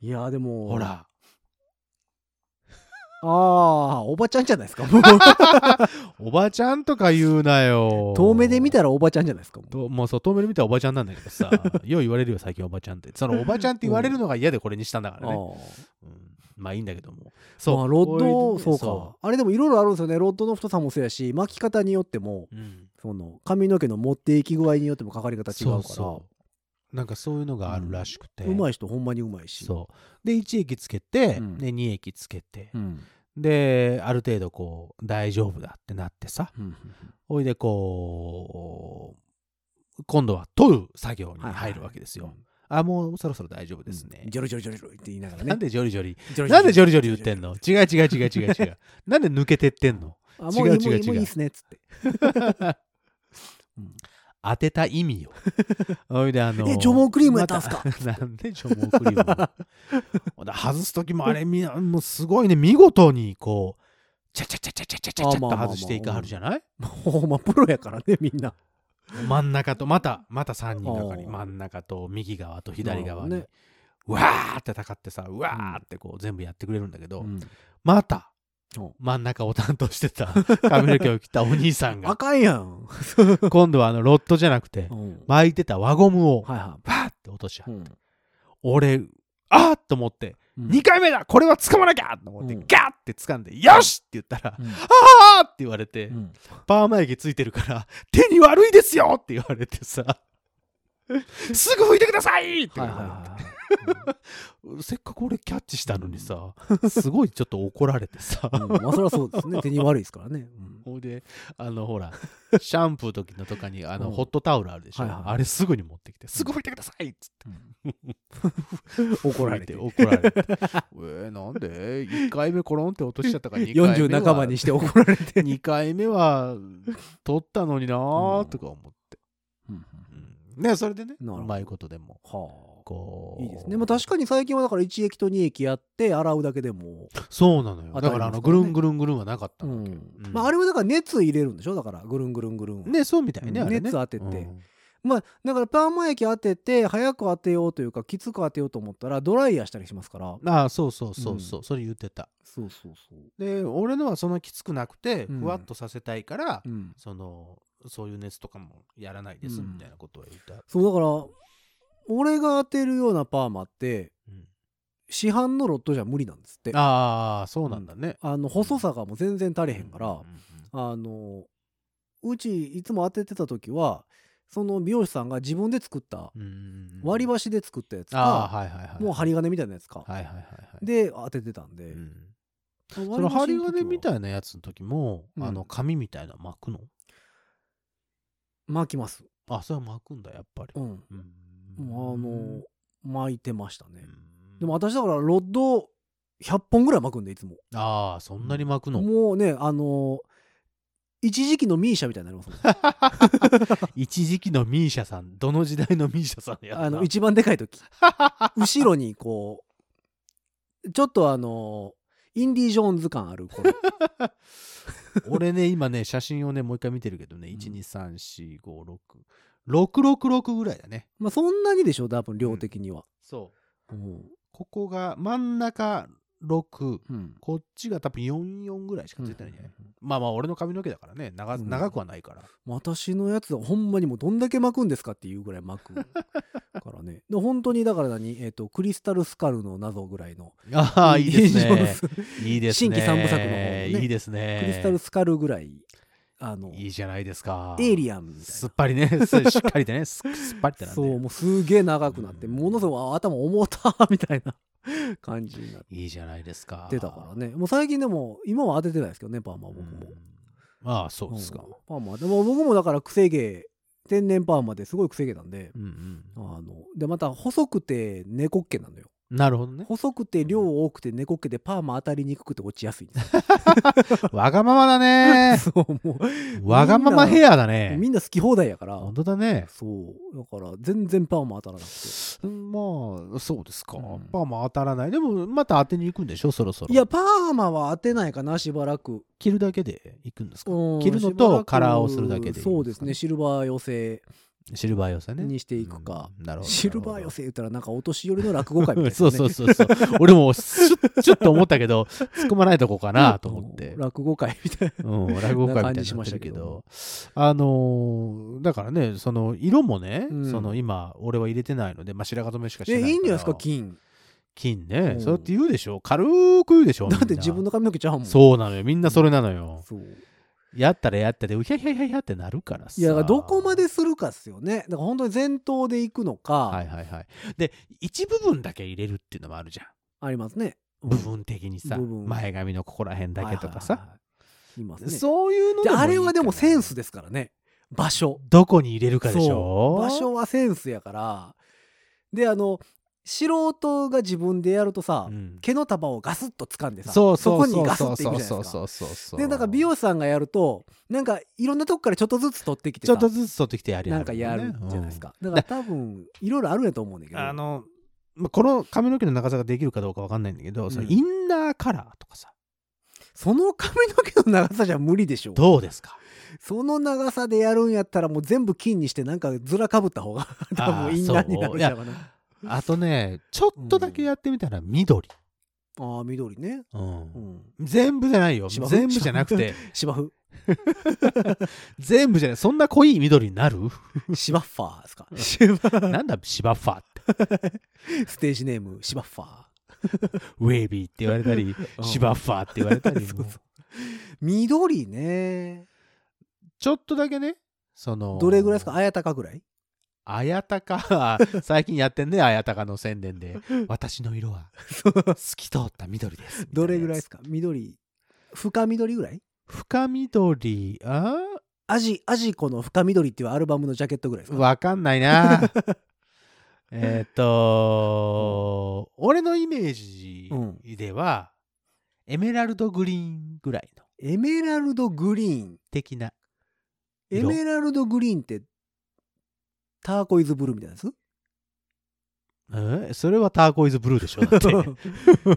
いや、でも。ほ。ら。ああ、おばちゃんじゃないですか。もう おばちゃんとか言うなよ。遠目で見たらおばちゃんじゃないですか。もうともうそう遠目で見たらおばちゃんなんだけどさ よう言われるよ最近おばちゃんってそのおばちゃんって言われるのが嫌でこれにしたんだからね、あうんまあいいんだけども。あそう、まあ、ロッド、そうか。あれでもいろいろあるんですよね。ロッドの太さもそうやし、巻き方によっても、うん、その髪の毛の持っていき具合によってもかかり方違うから。そうそうなんかそういうのがあるらしくて、うまい人ほんまにうまいし。そう。で1液つけて、うん。で2液つけて、うん。である程度こう大丈夫だってなってさ。うん。ほいでこう今度は取る作業に入るわけですよ、はいはいあ、もうそろそろ大丈夫ですね。ジョリジョリジョリジョリって言いながらね。なんでジョリジョリ？なんでジョリジョリ言ってんの？違う違う違う違う違う。なんで抜けてってんの、違う違う違う。もういいっすね、つって。当てた意味よ。おいであの。え、除毛クリームやったんすか、なんで除毛クリーム外す時もあれ、みもうすごいね、見事にこう、ちゃちゃちゃちゃちゃちゃちゃっと外していかはるじゃない？もう、まあ、プロやからね、みんな。真ん中とまたまた3人がかり。真ん中と右側と左側に、なるうわーって戦ってさうわーってこう全部やってくれるんだけど、うん。またう。ん真ん中を担当してた 髪の毛を切ったお兄さんあがかんやん。今度はあのロットじゃなくてうん。巻いてた輪ゴムをバーって落としちゃうい。うん。俺あーっと思ってうん。2回目だこれは掴まなきゃと思ってうん。ガーって掴んでよしって言ったらうん。あーって言われてうん。パーマ液ついてるから手に悪いですよって言われてさ すぐ拭いてくださいって言われて。はいはいはい。せっかく俺キャッチしたのにさすごいちょっと怒られてさ。うん。まあそりゃそうですね。手に悪いですからね。うん。ほいであのほらシャンプー時のとかにあのうん。ホットタオルあるでしょ、はいはいあれすぐに持ってきてすぐ拭いてください。っつって。怒られて。怒られて。えー、なんで？1回目コロンって落としちゃったから2回目40は半ばにして怒られて。2回目は取ったのになーとか思って、うん。うん。ねそれでねうまいことでも。はこうあ。いいですね。まあ確かに最近はだから1液と2液やって洗うだけでも。そうなのよねだからあのぐるんぐるんぐるんはなかったうんうんまああれはだから熱入れるんでしょ？だからぐるんぐるんぐるんは。ねそうみたいね、熱当ててうんまあだからパーマ液当てて早く当てようというかきつく当てようと思ったらドライヤーしたりしますから。ああそうそうそうそう、それ言ってたそうそうそう。で俺のはそんなきつくなくてうんふわっとさせたいから、うん。そのそういう熱とかもやらないですうんみたいなことを言った、そうだから俺が当てるようなパーマってうん。市販のロットじゃ無理なんですって。ああそうなんだね、あの細さがもう全然足りへんから、うんうんうんあのうちいつも当ててた時はその美容師さんが自分で作った割り箸で作ったやつか、はいはいはいもう針金みたいなやつか、はいはいはいはい。で当ててたんで、うん。そその針金みたいいなやつの時も、うん。あの紙みたいなの巻くの？巻きます。あそれは巻くんだやっぱり、うん。うんあの巻いてましたね、うん。でも私だからロッド100本ぐらい巻くんでいつも。ああそんなに巻くの、もうねあの一時期のミーシャみたいになりますもん 一時期のミーシャさん。どの時代のミーシャさんやった？あの一番でかい時。後ろにこうちょっとあのインディ・ジョーンズ感ある頃 俺ね今ね写真をねもう一回見てるけどね。ん1234566ぐらいだね。まあそんなにでしょ多分量的には、そう。うん。ここが真ん中6うん。こっちが多分44ぐらいしかついてないんじゃない、まあまあ俺の髪の毛だからね長うん。長くはないから、私のやつはほんまにもうどんだけ巻くんですかっていうぐらい巻く からね。で本当にだから何、えっとクリスタルスカルの謎ぐらいのああいいですね。いいですね。新規三部作の方のね。いいですね。クリスタルスカルぐらいあのいいじゃないですか。エイリアンみたいすっぱりね。すしっかりでね。すすっぱりってななんで。そうもうすげえ長くなってうん。ものすごい頭重たみたいな感じになっいいじゃないですか。てたからね。もう最近でも今は当ててないですけどねパーマは僕も、うん。ああそうですか。うん。パーマでも僕もだから癖毛天然パーマですごい癖毛なんで。うんうん。あのでまた細くて猫っ毛なのよなるほどね。細くて量多くて猫っ毛でパーマ当たりにくくて落ちやすいんですよ。わがままだね。そうもわがままヘアだうね。みんな好き放題やから。本当だね。そう。だから全然パーマ当たらなくて。うんまあそうですか、うん。パーマ当たらない。でもまた当てに行くんでしょ？そろそろ。いやパーマは当てないかなしばらく。切るだけで行くんですか？うん切るのとカラーをするだけでそうですね。シルバー寄せシルバー寄せね。にしていくか。うん。なるほどシルバー寄せ言ったらなんかお年寄りの落語会みたいな、ね、そうそうそうそう。俺もちょちょっと思ったけど突っ込まないとこかなと思って。うん落語会みたいな。うん、落語会みたいになってるけど、あのーだからね、その色もね、うん。その今、俺は入れてないので、まあ、白髪染めしかしてないいいんじゃないですか金。金ね。う。ん。そうやって言うでしょ。軽く言うでしょ。だって自分の髪の毛ちゃうもん。そうなのよ。みんなそれなのよ。そうやったらやったで、うひゃひゃひゃひゃってなるからさ。いやどこまでするかっすよね。だから本当に前頭で行くのか、はいはいはい。で、一部分だけ入れるっていうのもあるじゃん。ありますね。部分的にさ、前髪のここら辺だけとかさ。はいはいますね。そういうのであれはでもセンスですからね。場所。どこに入れるかでしそょう。場所はセンスやから。であの素人が自分でやるとさ、うん。毛の束をガスッと掴んでさそうそうこそうにガスッていそうくじゃないですか。そうそうそうそうでなんか美容師さんがやるとなんかいろんなとこからちょっとずつ取ってきてさちょっとずつ取ってきてやるなんかやるじゃないですか、だから多分いろいろあるんやと思うんだけど。あのまあこの髪の毛の長さができるかどうかわかんないんだけど、そのうん。インナーカラーとかさ。その髪の毛の長さじゃ無理でしょ。どうですか？その長さでやるんやったらもう全部金にしてなんかずらかぶった方が多分インナーになるんちゃうかなあとねちょっとだけやってみたら緑、ああ緑ね、うん。うん、全部じゃないよ。芝生？全部じゃなくて。芝生？全部じゃない。そんな濃い緑になる？シバッファーですか？なんだ芝ファって。ステージネームシバッファウェービーって言われたりうん。芝ファーって言われたりも。そうそう。緑ね。ちょっとだけねそのどれぐらいですか？あやたかぐらい？あやたか。最近やってんねあやたかの宣伝で。私の色は。透き通った緑です。どれぐらいでみすか緑。深緑ぐらい？深緑？あ？アジアジコの深緑っていうアルバムのジャケットぐらいですか？わかんないな。えっと俺のイメージでは、エメラルドグリーンぐらいの。エメラルドグリーン。的なエ色メラルドグリーンってターコイズブルーみたいなやつ？え？それはターコイズブルーでしょ？だって。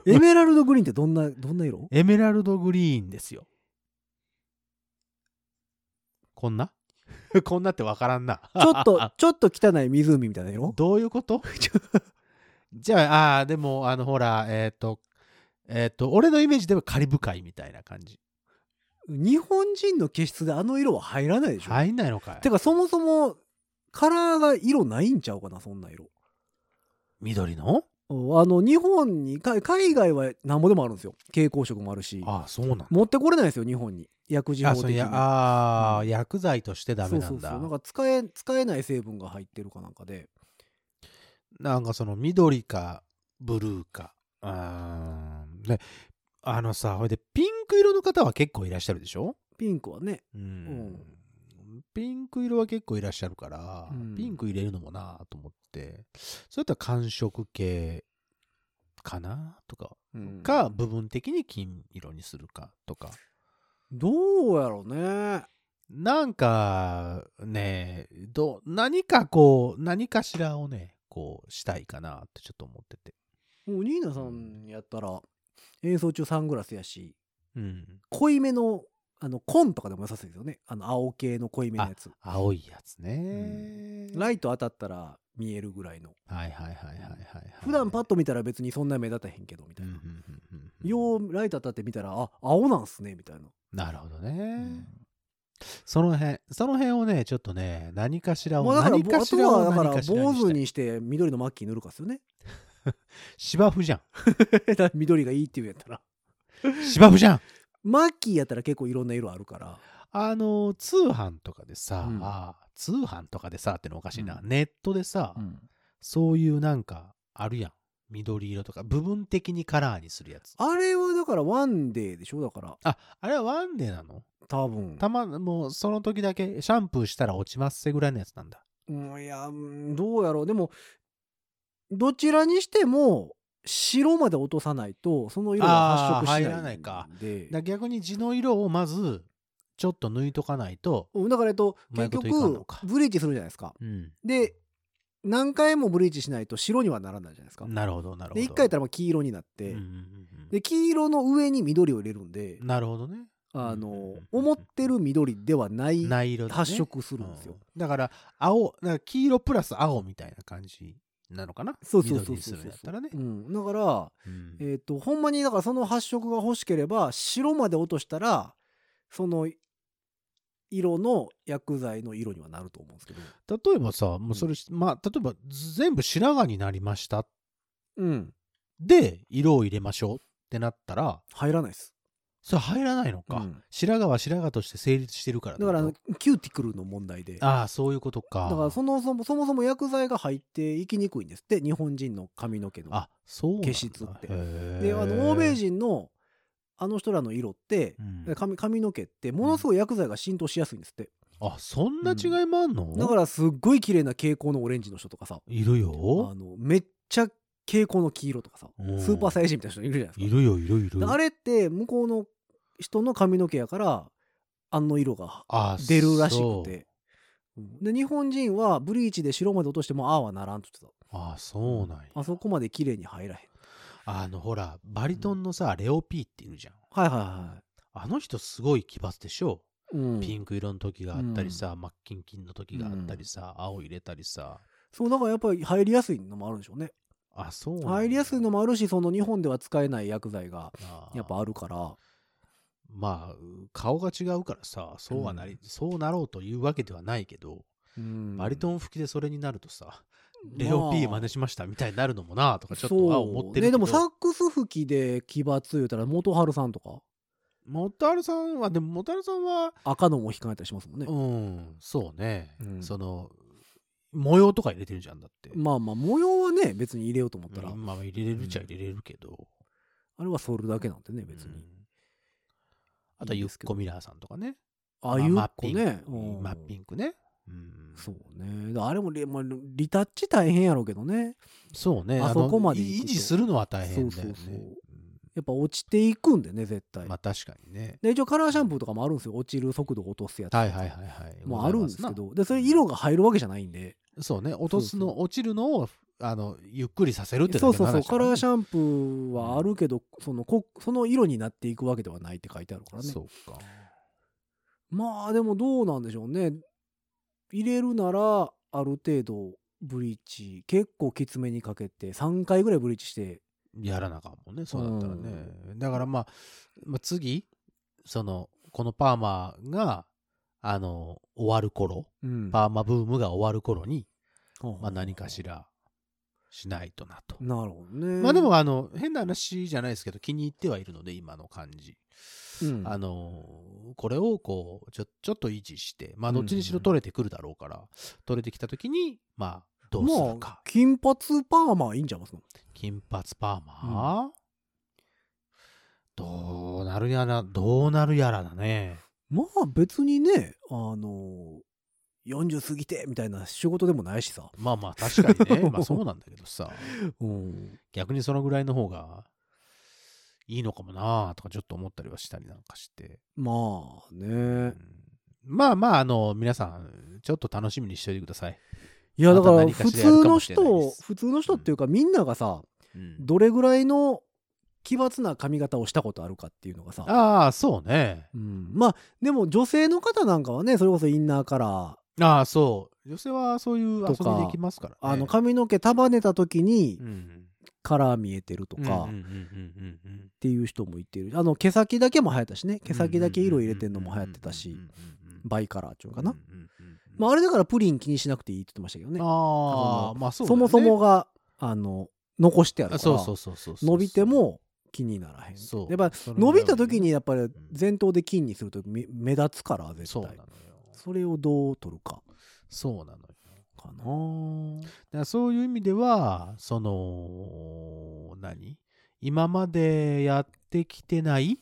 エメラルドグリーンってどんなどんな色？エメラルドグリーンですよ。こんな？こんなってわからんな。ちょっと ちょっと汚い湖みたいな色？どういうこと？じゃああーでもあのほらえっ、とえっ、と俺のイメージではカリブ海みたいな感じ。日本人の気質であの色は入らないでしょ、入んないのかい。てかそもそもカラーが色ないんちゃうかなそんな色。緑の？うんあの日本にか海外はなんぼでもあるんですよ。蛍光色もあるし。ああそうなんだ。持ってこれないですよ日本に。薬事法的に。ああー、うん。薬剤としてダメなんだ。そうそうそう。なんか使え使えない成分が入ってるかなんかで。なんかその緑かブルーか。うー。んであのさほいでピンク色の方は結構いらっしゃるでしょ？ピンクはね。うんピンク色は結構いらっしゃるから、うん。ピンク入れるのもなと思ってそういったら寒色系かな？とか、うん。か部分的に金色にするかとか。どうやろうね。なんかねど何かこう何かしらをねこうしたいかなってちょっと思ってて。もうニーナさんやったら演奏中サングラスやしうん。濃いめのあの紺とかでも良さそうですよね。あの青系の濃いめのやつ。青いやつね、ライト当たったら見えるぐらいの。はいはいはいはいはいはい普段パッと見たら別にそんな目立たへんけどみたいな、うんうんうんうんうん。ようライト当たって見たらあ青なんすねみたいな、なるほどね、その辺その辺をねちょっとね何かしらを、まあ何かあしらだから坊主にして緑のマッキー塗るかっすよね。芝生じゃん。緑がいいって言うんやったら。芝生じゃんマッキーやったら結構いろんな色あるから。あの通販とかでさ、うん。あ通販とかでさってのおかしいな、ネットでさ、ん。そういうなんかあるやん。緑色とか部分的にカラーにするやつ。あれはだからワンデーでしょ？だから。ああれはワンデーなの？多分。たまもうその時だけシャンプーしたら落ちますせぐらいのやつなんだ。うんいやうんどうやろう。でもどちらにしても白まで落とさないとその色が発色しない入らないか。で逆に地の色をまずちょっと抜いとかないと、うんだからえっと結局か。ブリーチするじゃないですか。うん、で何回もブリーチしないと白にはならないじゃないですか。なるほどなるほど。で1回やったらまあ黄色になって、うんうんうんで黄色の上に緑を入れるんでうんなるほどね。あの、うんうんうん思ってる緑ではない発色するんですよ、うん。だから青だから黄色プラス青みたいな感じなのかな？そうそうそうそう。るんやったらね。う、ん、だからうん。えっ、とほんまにだからその発色が欲しければ白まで落としたらその色の薬剤の色にはなると思うんですけど。例えばさもうそれ、まあ例えば全部白髪になりました。うん。で色を入れましょうってなったら入らないですそれ入らないのか、うん。白髪は白髪として成立してるからだからあのキューティクルの問題で。とああそういうことか。だからそのそもそもそも薬剤が入っていきにくいんですって日本人の髪の毛のあそうなんだ毛質ってへーであの欧米人のあの人らの色って、うん髪髪の毛ってものすごい薬剤が浸透しやすいんですって、あそんな違いもあんの、だからすっごい綺麗な蛍光のオレンジの人とかさいるあよのめっちゃ蛍光の黄色とかさうんスーパーサイヤ人みたいな人いるじゃないですかいるよいるいるであれって向こうの人の髪の毛やからあの色があ出るらしくて。う。ん。で日本人はブリーチで白まで落としてもああはならんって言ってあそうなんや。たあそこまで綺麗に入らへん。あのほらバリトンのさ、レオピーっているじゃん。はいはいはあの人すごい奇抜でしょ、い、うん、ピンク色の時があったりさ、真っキンキンの時があったりさ、青入れたりさ。そうだからやっぱり入りやすいのもあるんでしょうね。あそう入りやすいのもあるしその日本では使えない薬剤がやっぱあるからまあ顔が違うからさそうはなり、うん。そうなろうというわけではないけど、うん。バリトン吹きでそれになるとさ、まあ。レオピー真似しましたみたいになるのもなとかちょっとは思ってるけど。ねでもサックス吹きで奇抜言うたら元春さんとか。モタルさんはでもモタルさんは赤のも引かれたりしますもんね、うんそうね、うん。その模様とか入れてるじゃんだって、まあまあ模様はね別に入れようと思ったら、まあ入れれるっちゃ入れれるけど、あれはソルだけなんでね別に、うんあとはユッコミラーさんとかね。ああいうね。マッピンクうん。マッピンクね、うん、そうね。あれもリ,、まあ、リタッチ大変やろうけどね。そうね。のあそこまで維持するのは大変だよね。そうそうそう。やっぱ落ちていくんでね絶対、うんまあ確かにね。で一応カラーシャンプーとかもあるんですよ。落ちる速度を落とすやつはいはいはいはい。もうあるんですけど。でそれ色が入るわけじゃないんで。そうね。落とすの落ちるのをあのゆっくりさせるってそうそうそう。カラーシャャンプーはあるけどそのこその色になっていくわけではないって書いてあるからね。そうか。まあでもどうなんでしょうね。入れるならある程度ブリーチ結構きつめにかけて3回ぐらいブリーチして。やらなあかんもんねそうだったらね、だからまあ、まあ、次そのこのパーマがあの終わる頃うん。パーマブームが終わる頃に、ほうほう。まあ、何かしらしないとなと、なるほどね。まあでもあの変な話じゃないですけど気に入ってはいるので今の感じ、うん。あのこれをこうちょちょっと維持してまあどっちにしろうん取れてくるだろうから、取れてきた時にまあどうするまかあ、金髪パーマいいんちゃいますの金髪パーマ、どうなるやらどうなるやらだね。まあ別にねあの40過ぎてみたいな仕事でもないしさ、まあまあ確かにね。まあそうなんだけどさ。うん、逆にそのぐらいの方がいいのかもなとかちょっと思ったりはしたりなんかして、まあね。うん。まあまああの皆さんちょっと楽しみにしておいてください、いやだから普通の人普通の人っていうかみんながさうん。どれぐらいの奇抜な髪型をしたことあるかっていうのがさ、ああそうね。うん、まあでも女性の方なんかはねそれこそインナーカラーああそう。女性はそういう遊びできますからね。あの髪の毛束ねた時にうんカラー見えてるとかっていう人もいてる。あの毛先だけも流行ったしね。毛先だけ色入れてんのも流行ってたし。バイカラーっていうのかな、まあ、あれだからプリン気にしなくていいって言ってましたけどね。ああまあそうね。そもそもがあの残してあるからそうそうそうそうそう伸びても気にならへん。そう。やっぱ伸びた時にやっぱり前頭で金にすると目目立つから絶対。そうなのよそれをどう取るか。そうなのよ。かなだからそういう意味ではその何？今までやってきてない、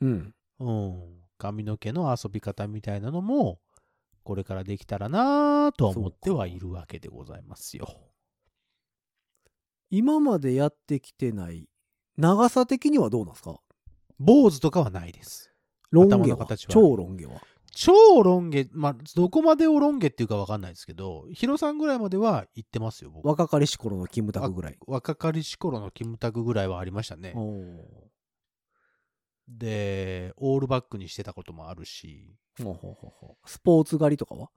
うん。うん、髪の毛の遊び方みたいなのもこれからできたらなとは思ってはいるわけでございますよ。今までやってきてない長さ的にはどうなんですか？坊主とかはないです。ロン毛は？頭の形は。超ロン毛は？超ロン毛、まあ、どこまでをロン毛っていうかわかんないですけど、ヒロさんぐらいまでは行ってますよ、僕。若かりし頃のキムタクぐらい若かりし頃のキムタクぐらいはありましたね。で、オールバックにしてたこともあるし、ほうほうほうほうスポーツ狩りとかは？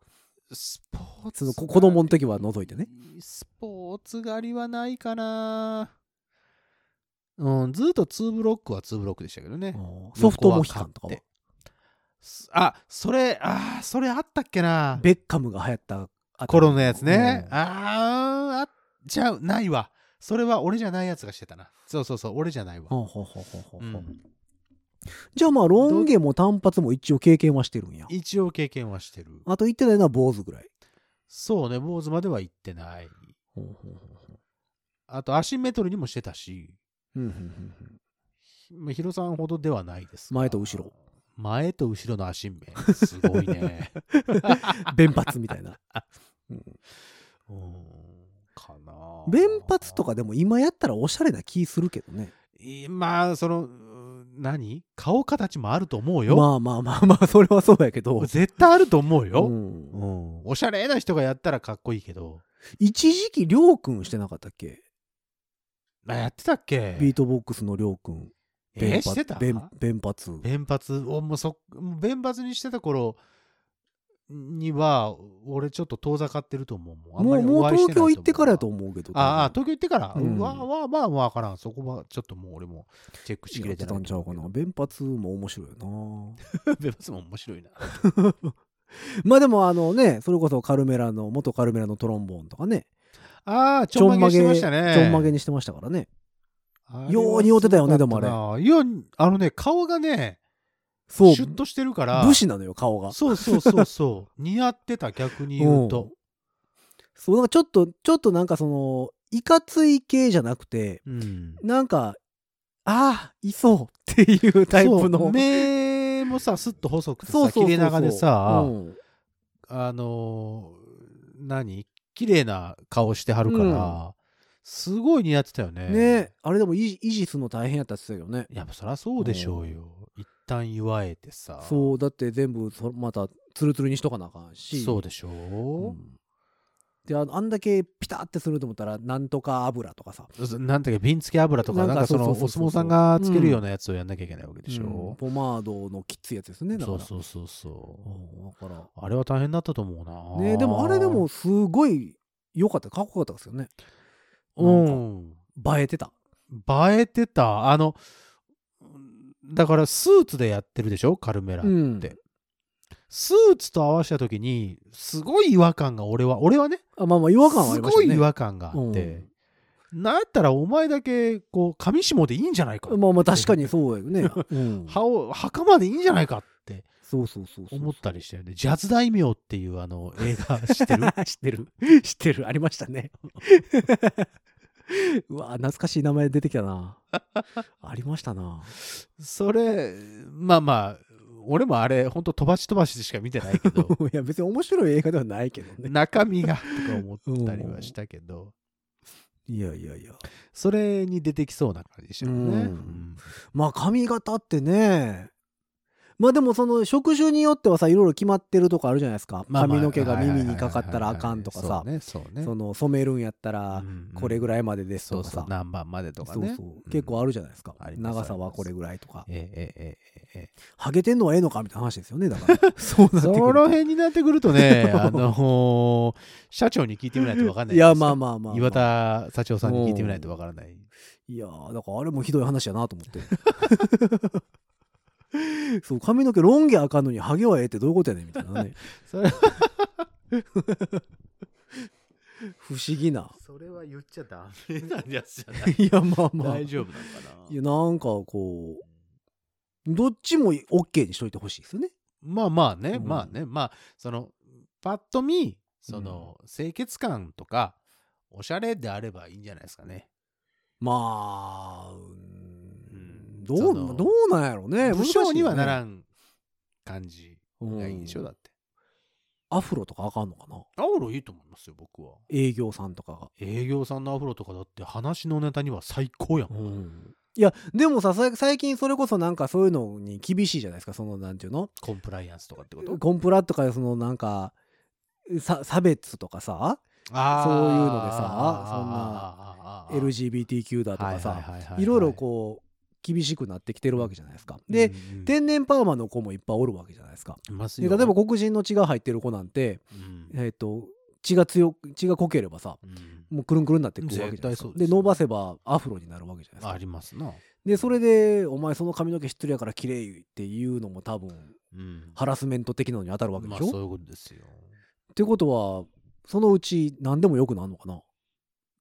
スポーツこ子供の時は除いてね。スポーツ狩りはないかな。うん、ずっと2ブロックは2ブロックでしたけどね。ソフトモヒカンとかは？あ、それ、あーそれあったっけな。ベッカムが流行った頃のやつね。うんあーあ、ちゃう、ないわ。それは俺じゃないやつがしてたな。そうそうそう、俺じゃないわ。じゃあまあロン毛も単発も一応経験はしてるんや一応経験はしてる。あと言ってないのは坊主ぐらいそうね、坊主までは行ってない。ほうほうほうほあと、アシンメトリーにもしてたし、ううんうんうんうんまあヒロさんほどではないですが。前と後ろ。前と後ろの足面。すごいね。弁髪みたいな。うんうん。かな弁髪とかでも今やったらおしゃれな気するけどね。いまあ、その、うん何？顔形もあると思うよ。まあまあまあまあ、それはそうやけど。絶対あると思ううよ。んうん。おしゃれな人がやったらかっこいいけど。一時期、りょうくんしてなかったっけ？あ、やってたっけ？ビートボックスのりょうくん。えーしてた？弁弁髪。弁髪をもうそ弁髪にしてた頃には俺ちょっと遠ざかってると思うもうもう東京行ってからやとう思うけど。ああ東京行ってから、うん。わわまあわからん。そこはちょっともう俺もチェックしきれてたんちゃうかな。弁髪も面白いよな。弁髪も面白いな。まあでもあのね、それこそカルメラの、元カルメラのトロンボーンとかね、ああちょんまげしてましたね。ちょんまげにしてましたからね。よう似合ってたよねすごかったないやあのね顔がねそう、シュッとしてるから。武士なのよ、顔が。そうそうそうそう。似合ってた逆に言うと。そう、なんかちょっと、ちょっとなんかその、いかつい系じゃなくて、うん。なんか、ああ、いそうっていうタイプの。目もさスッと細くてさ切れ長でさ、うん。あのー何？綺麗な顔してはるから、すごい似合ってたよね。ねあれでも維維持するの大変やったって言ってたよね。やっぱそりゃそうでしょうよ。一旦祝えてさ。そう、だって全部そまたツルツルにしとかなあかんし。そうでしょう。うんでああんだけピタってすると思ったらなんとか油とかさなんていうか瓶付け油とかなんんかそのお相撲さんがつけるようなやつをやんなきゃいけないわけでしうんょ。ポマードのきついやつですねそうそうそうそう。うんだからあれは大変だったと思うな。ねでもあれでもすごい良かったかっこよかったですよねうなんん。映えてた。映えてた。あの、だからスーツでやってるでしょ？カルメラって。うん。スーツと合わせた時にすごい違和感が俺は俺はねあまあまあ違和感はありましたね。すごい違和感があって、なんやったらお前だけこう上下でいいんじゃないか、まあまあ確かにそうやよね、うん、はお袴でいいんじゃないかってそうそうそう思ったりしたよね。ジャズ大名っていうあの映画。知ってる？知ってる。知ってる。ありましたね。うわ懐かしい名前出てきたな。ありましたな。それまあまあ俺もあれほんと飛ばし飛ばしでしか見てないけど。いや別に面白い映画ではないけどね。中身がとか思ったりはしたけど。いやいやいや。それに出てきそうな感じでしたよね、まあ髪型ってねまあでもその職種によってはさいろいろ決まってるとこあるじゃないですか、まあまあ髪の毛が耳にかかったらあかんとかさその染めるんやったらうんうん。これぐらいまでですそうとかさ、そう何番までとかね。そうそう。結構あるじゃないですか、あります長さはこれぐらいとか。ええええええハゲてんのはええのかみたいな話ですよねだから。そうなってそくるの辺になってくるとね あのー社長に聞いてみないと分かんないいやまああまあまあ、まあ、岩田社長さんに聞いてみないと分からない。いやーだからあれもひどい話やなと思って そう髪の毛ロン毛あかんのにハゲはええってどういうことやねんみたいなね。それ 不思議な。それは言っちゃダメなやつじゃない？いやまあまあ。大丈夫なのかな？いやなんかこうどっちも OK にしといてほしいですよね。まあまあね、うん。まあね。まあそのパッと見その、清潔感とかおしゃれであればいいんじゃないですかね。まあ、ううんん、どそうのどうなんやろね。武将にはならんん感じがいいでしょ、だって。アフロとかあかんのかな。アフロいいと思いますよ僕は。営業さんとかが。営業さんのアフロとかだって話のネタには最高やもん、いやでもささ最近それこそなんかそういうのに厳しいじゃないですかそのなんていうの？コンプライアンスとかってこと？コンプラとかそのなんかさ差別とかさそういうのでさあーあーあーあー。LGBTQ だとかさいろいろこう厳しくなってきてるわけじゃないですか。で、うんうん。天然パーマの子もいっぱいおるわけじゃないですか。で例えば黒人の血が入ってる子なんて、うん。えっと血が強く血が濃ければさうん。もうくるんくるんになってくるわけじゃないですか。ですよ。で伸ばせばアフロになるわけじゃないですあかりますな、でそれで「お前その髪の毛知ってるやから綺麗っていうのも多分うん。ハラスメント的なのに当たるわけでしょ、まあそういうことですよ。ってことはそのうち何でもよくなるのかな？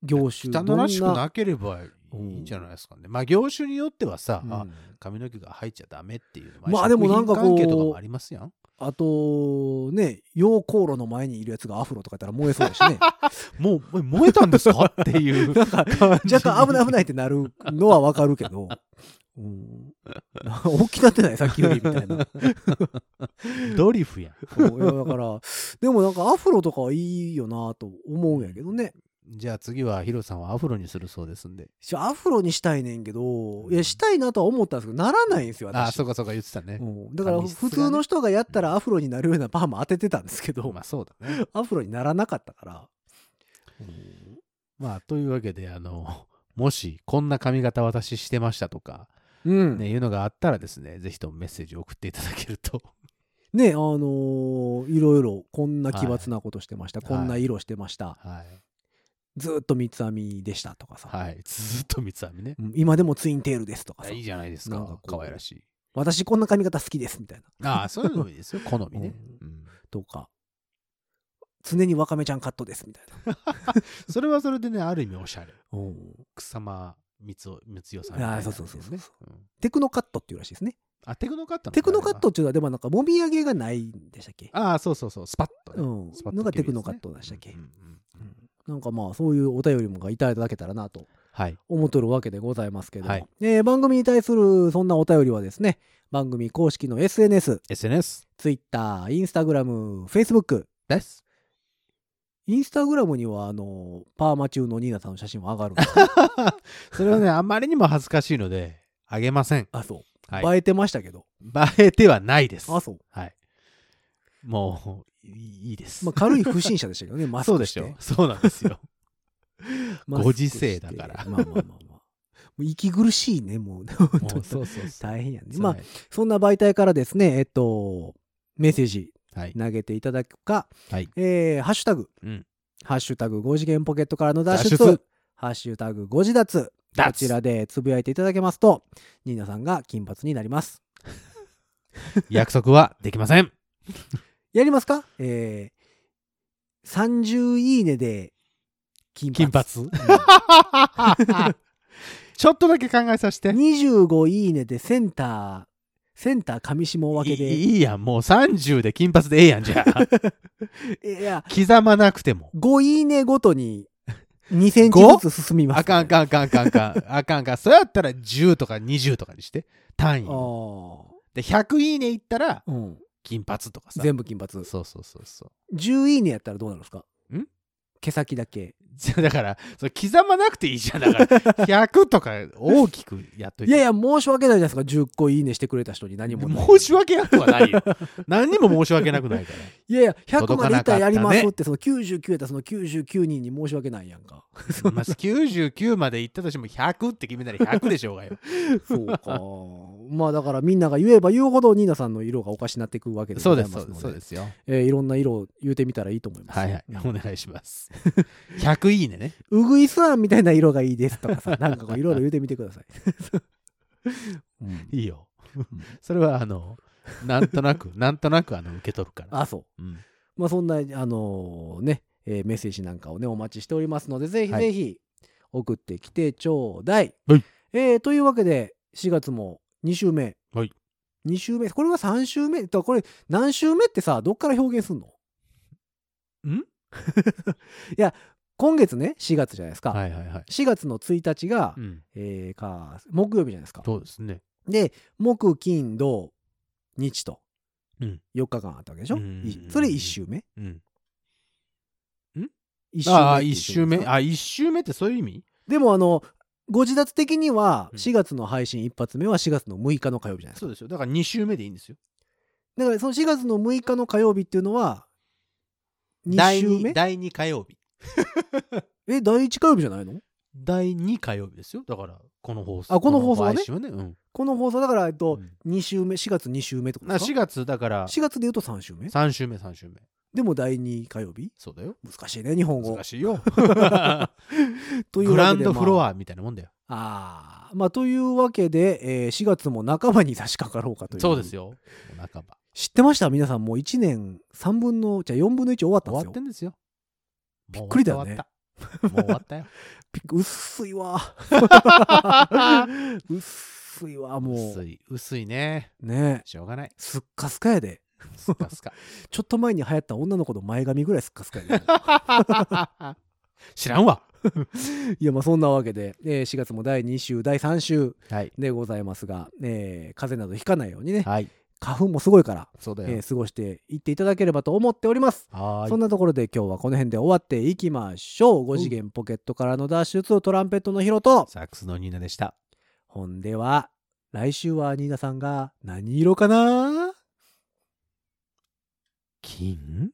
業種。汚らしくなければいいんじゃないですかね。まあ業種によってはさ、あうん髪の毛が入っちゃダメっていうのまあでもなんかこうありますやん。あとね溶鉱炉の前にいるやつがアフロとかやったら燃えそうだしね もう燃えたんですか？っていうなんか若干危ない危ないってなるのはわかるけど うん。大きなってないさっきよりみたいな。ドリフやん。だから、でもなんかアフロとかはいいよなと思うんやけどね。じゃあ次はヒロさんはアフロにするそうですんで。しアフロにしたいねんけど、いや、したいなとは思ったんですけど、ならないんですよ、私。あ、そうかそうか言ってたね。うんだから普通の人がやったらアフロになるようなパーマ当ててたんですけど、まあそうだね。アフロにならなかったから。まあというわけで、あの、もしこんな髪型私してましたとか、うん。ね、いうのがあったらですね、ぜひともメッセージを送っていただけると。ね、あのーいろいろこんな奇抜なことしてました、はいこんな色してました、はい。ずーっと三つ編みでしたとかさ、はい。ずっと三つ編みね。うん。今でもツインテールですとかさ。いいじゃないですか。なんかこ。う。可愛らしい。私こんな髪型好きですみたいな。ああ、そういうのもいいですよ。好みね。うん。とか。常にわかめちゃんカットですみたいな、それはそれでね、ある意味おしゃれ。うん。草間光代光代さんみたいなあーそうそうそうそうん。テクノカットっていうらしいですね。あ、テクノカットなのテクノカットっていうのはでもなんかもみあげがないんでしたっけ？はああ、そうそうそう。スパッとね。うん。スパッとのがテクノカットでしたっけ？うんうんうん。うんなんかまあそういうお便りもがいただけたらなとはい。思っとるわけでございますけども、はいえー番組に対するそんなお便りはですね番組公式の SNS、SNS Twitter、Instagram、Facebook です。インスタグラムにはあのパーマ中のニーナさんの写真は上がるんですか それはね、あまりにも恥ずかしいので、あげません。あそう、はい。映えてましたけど映えてはないです。あそう、はい。もう、いいです。まあ、軽い不審者でしたけどね マスそうでしょ。クして。そうなんですよ。ご時世だから。してまあまあまあまあ。もう息苦しいねもう。もうそうそう。大変やね。まあはい。そんな媒体からですねえっとメッセージはい。投げていただくか、はい。えーハッシュタグ、うん。ハッシュタグ5次元ポケットからの脱出、脱出。ハッシュタグ5次脱、脱。こちらでつぶやいていただけますと、ニーナさんが金髪になります。約束はできません。やりますか？えー、30いいねで金髪。金髪 ちょっとだけ考えさせて。25いいねでセンター、センター上下分けいで。いいいやん、もう30で金髪でええやん、じゃあ。や、刻まなくても。5いいねごとに2センチずつ進みます、あかんあかんあかんあかんあかん。あかんあかん。そうやったら10とか20とかにして。単位で、100いいねいったら、うん。金髪とかさ。全部金髪。そうそうそうそう。10いいねやったらどうなるんですか？ん毛先だけ。じゃあだから、それ刻まなくていいじゃん。だから、100とか大きくやっといて。いやいや、申し訳ないじゃないですか。10個いいねしてくれた人に何も。申し訳なくはないよ。何にも申し訳なくないから。いやいや、100までいったらやりますって、その99やったらその99人に申し訳ないやんか。まあ、99まで行ったとしても100って決めたら100でしょうがよ。そうか。まあだからみんなが言えば言うほどニーナさんの色がおかしになっていくわけでそうです、ございますので。そうです、そうですよ。えーいろんな色を言うてみたらいいと思います。はいはいうん。お願いします。100いいねね。うぐいすあんみたいな色がいいですとかさ、なんかこういろいろ言うてみてください。うん いいよ。それは、あの、なんとなく、なんとなく、あの、受け取るから。あ、そう。うん。まあそんな、あのね、えーメッセージなんかをね、お待ちしておりますので、ぜひはいぜひ送ってきてちょうだい。はいえーというわけで、4月も2週目。はい2週目？これは3週目？とこれ、何週目ってさ、どっから表現すんの？ん？いや、今月ね、4月じゃないですか。はいはいはい。4月の1日が、うん。えーか、木曜日じゃないですか。そうですね。で、木、金、土、日と、うん4日間あったわけでしょ、うんそれ1週目？うん。1ああ、っていう一周目？あ、一周目ってそういう意味？でもあの、ご自立的にはうん4月の配信一発目は4月の6日の火曜日じゃないですか。そうですよ。だから2週目でいいんですよ。だからその4月の6日の火曜日っていうのは、2第二週目？第2火曜日。え、第1火曜日じゃないの？第2火曜日ですよ。だから、この放送。あこの放送はね配信はね。うん。この放送だから、えっと、うん2週目、4月2週目ってことな4ですか？月だから、4月で言うと3週目？3週目、3週目。でも第2火曜日？そうだよ。難しいね、日本語難。しいよ。というグランわけでまあドフロアみたいなもんだよ。あーまあ、というわけで、えー4月も半ばに差し掛かろうかという。そうですよ。もう半ば。知ってました？皆さんもう1年3分の、じゃあ4分の1終わったんですよ終わって。んですよ。びっくりだよねもう終わった。よ。びっく薄いわ。薄いわ、も薄い、薄いね。う。ねしょうがない。すっかすかやで。スカスカ。ちょっと前に流行った女の子の前髪ぐらいすっかすかやで。知らんわ。いやまあそんなわけで、えー4月も第2週第3週はい。でございますが、えー風邪などひかないようにねはい。花粉もすごいから、そうだよ。えー過ごしていっていただければと思っております。はーい。そんなところで今日はこの辺で終わっていきましょう。5次元ポケットからの脱出トランペットのヒロと、サックスのニーナでした。ほんでは来週はニーナさんが何色かな？金？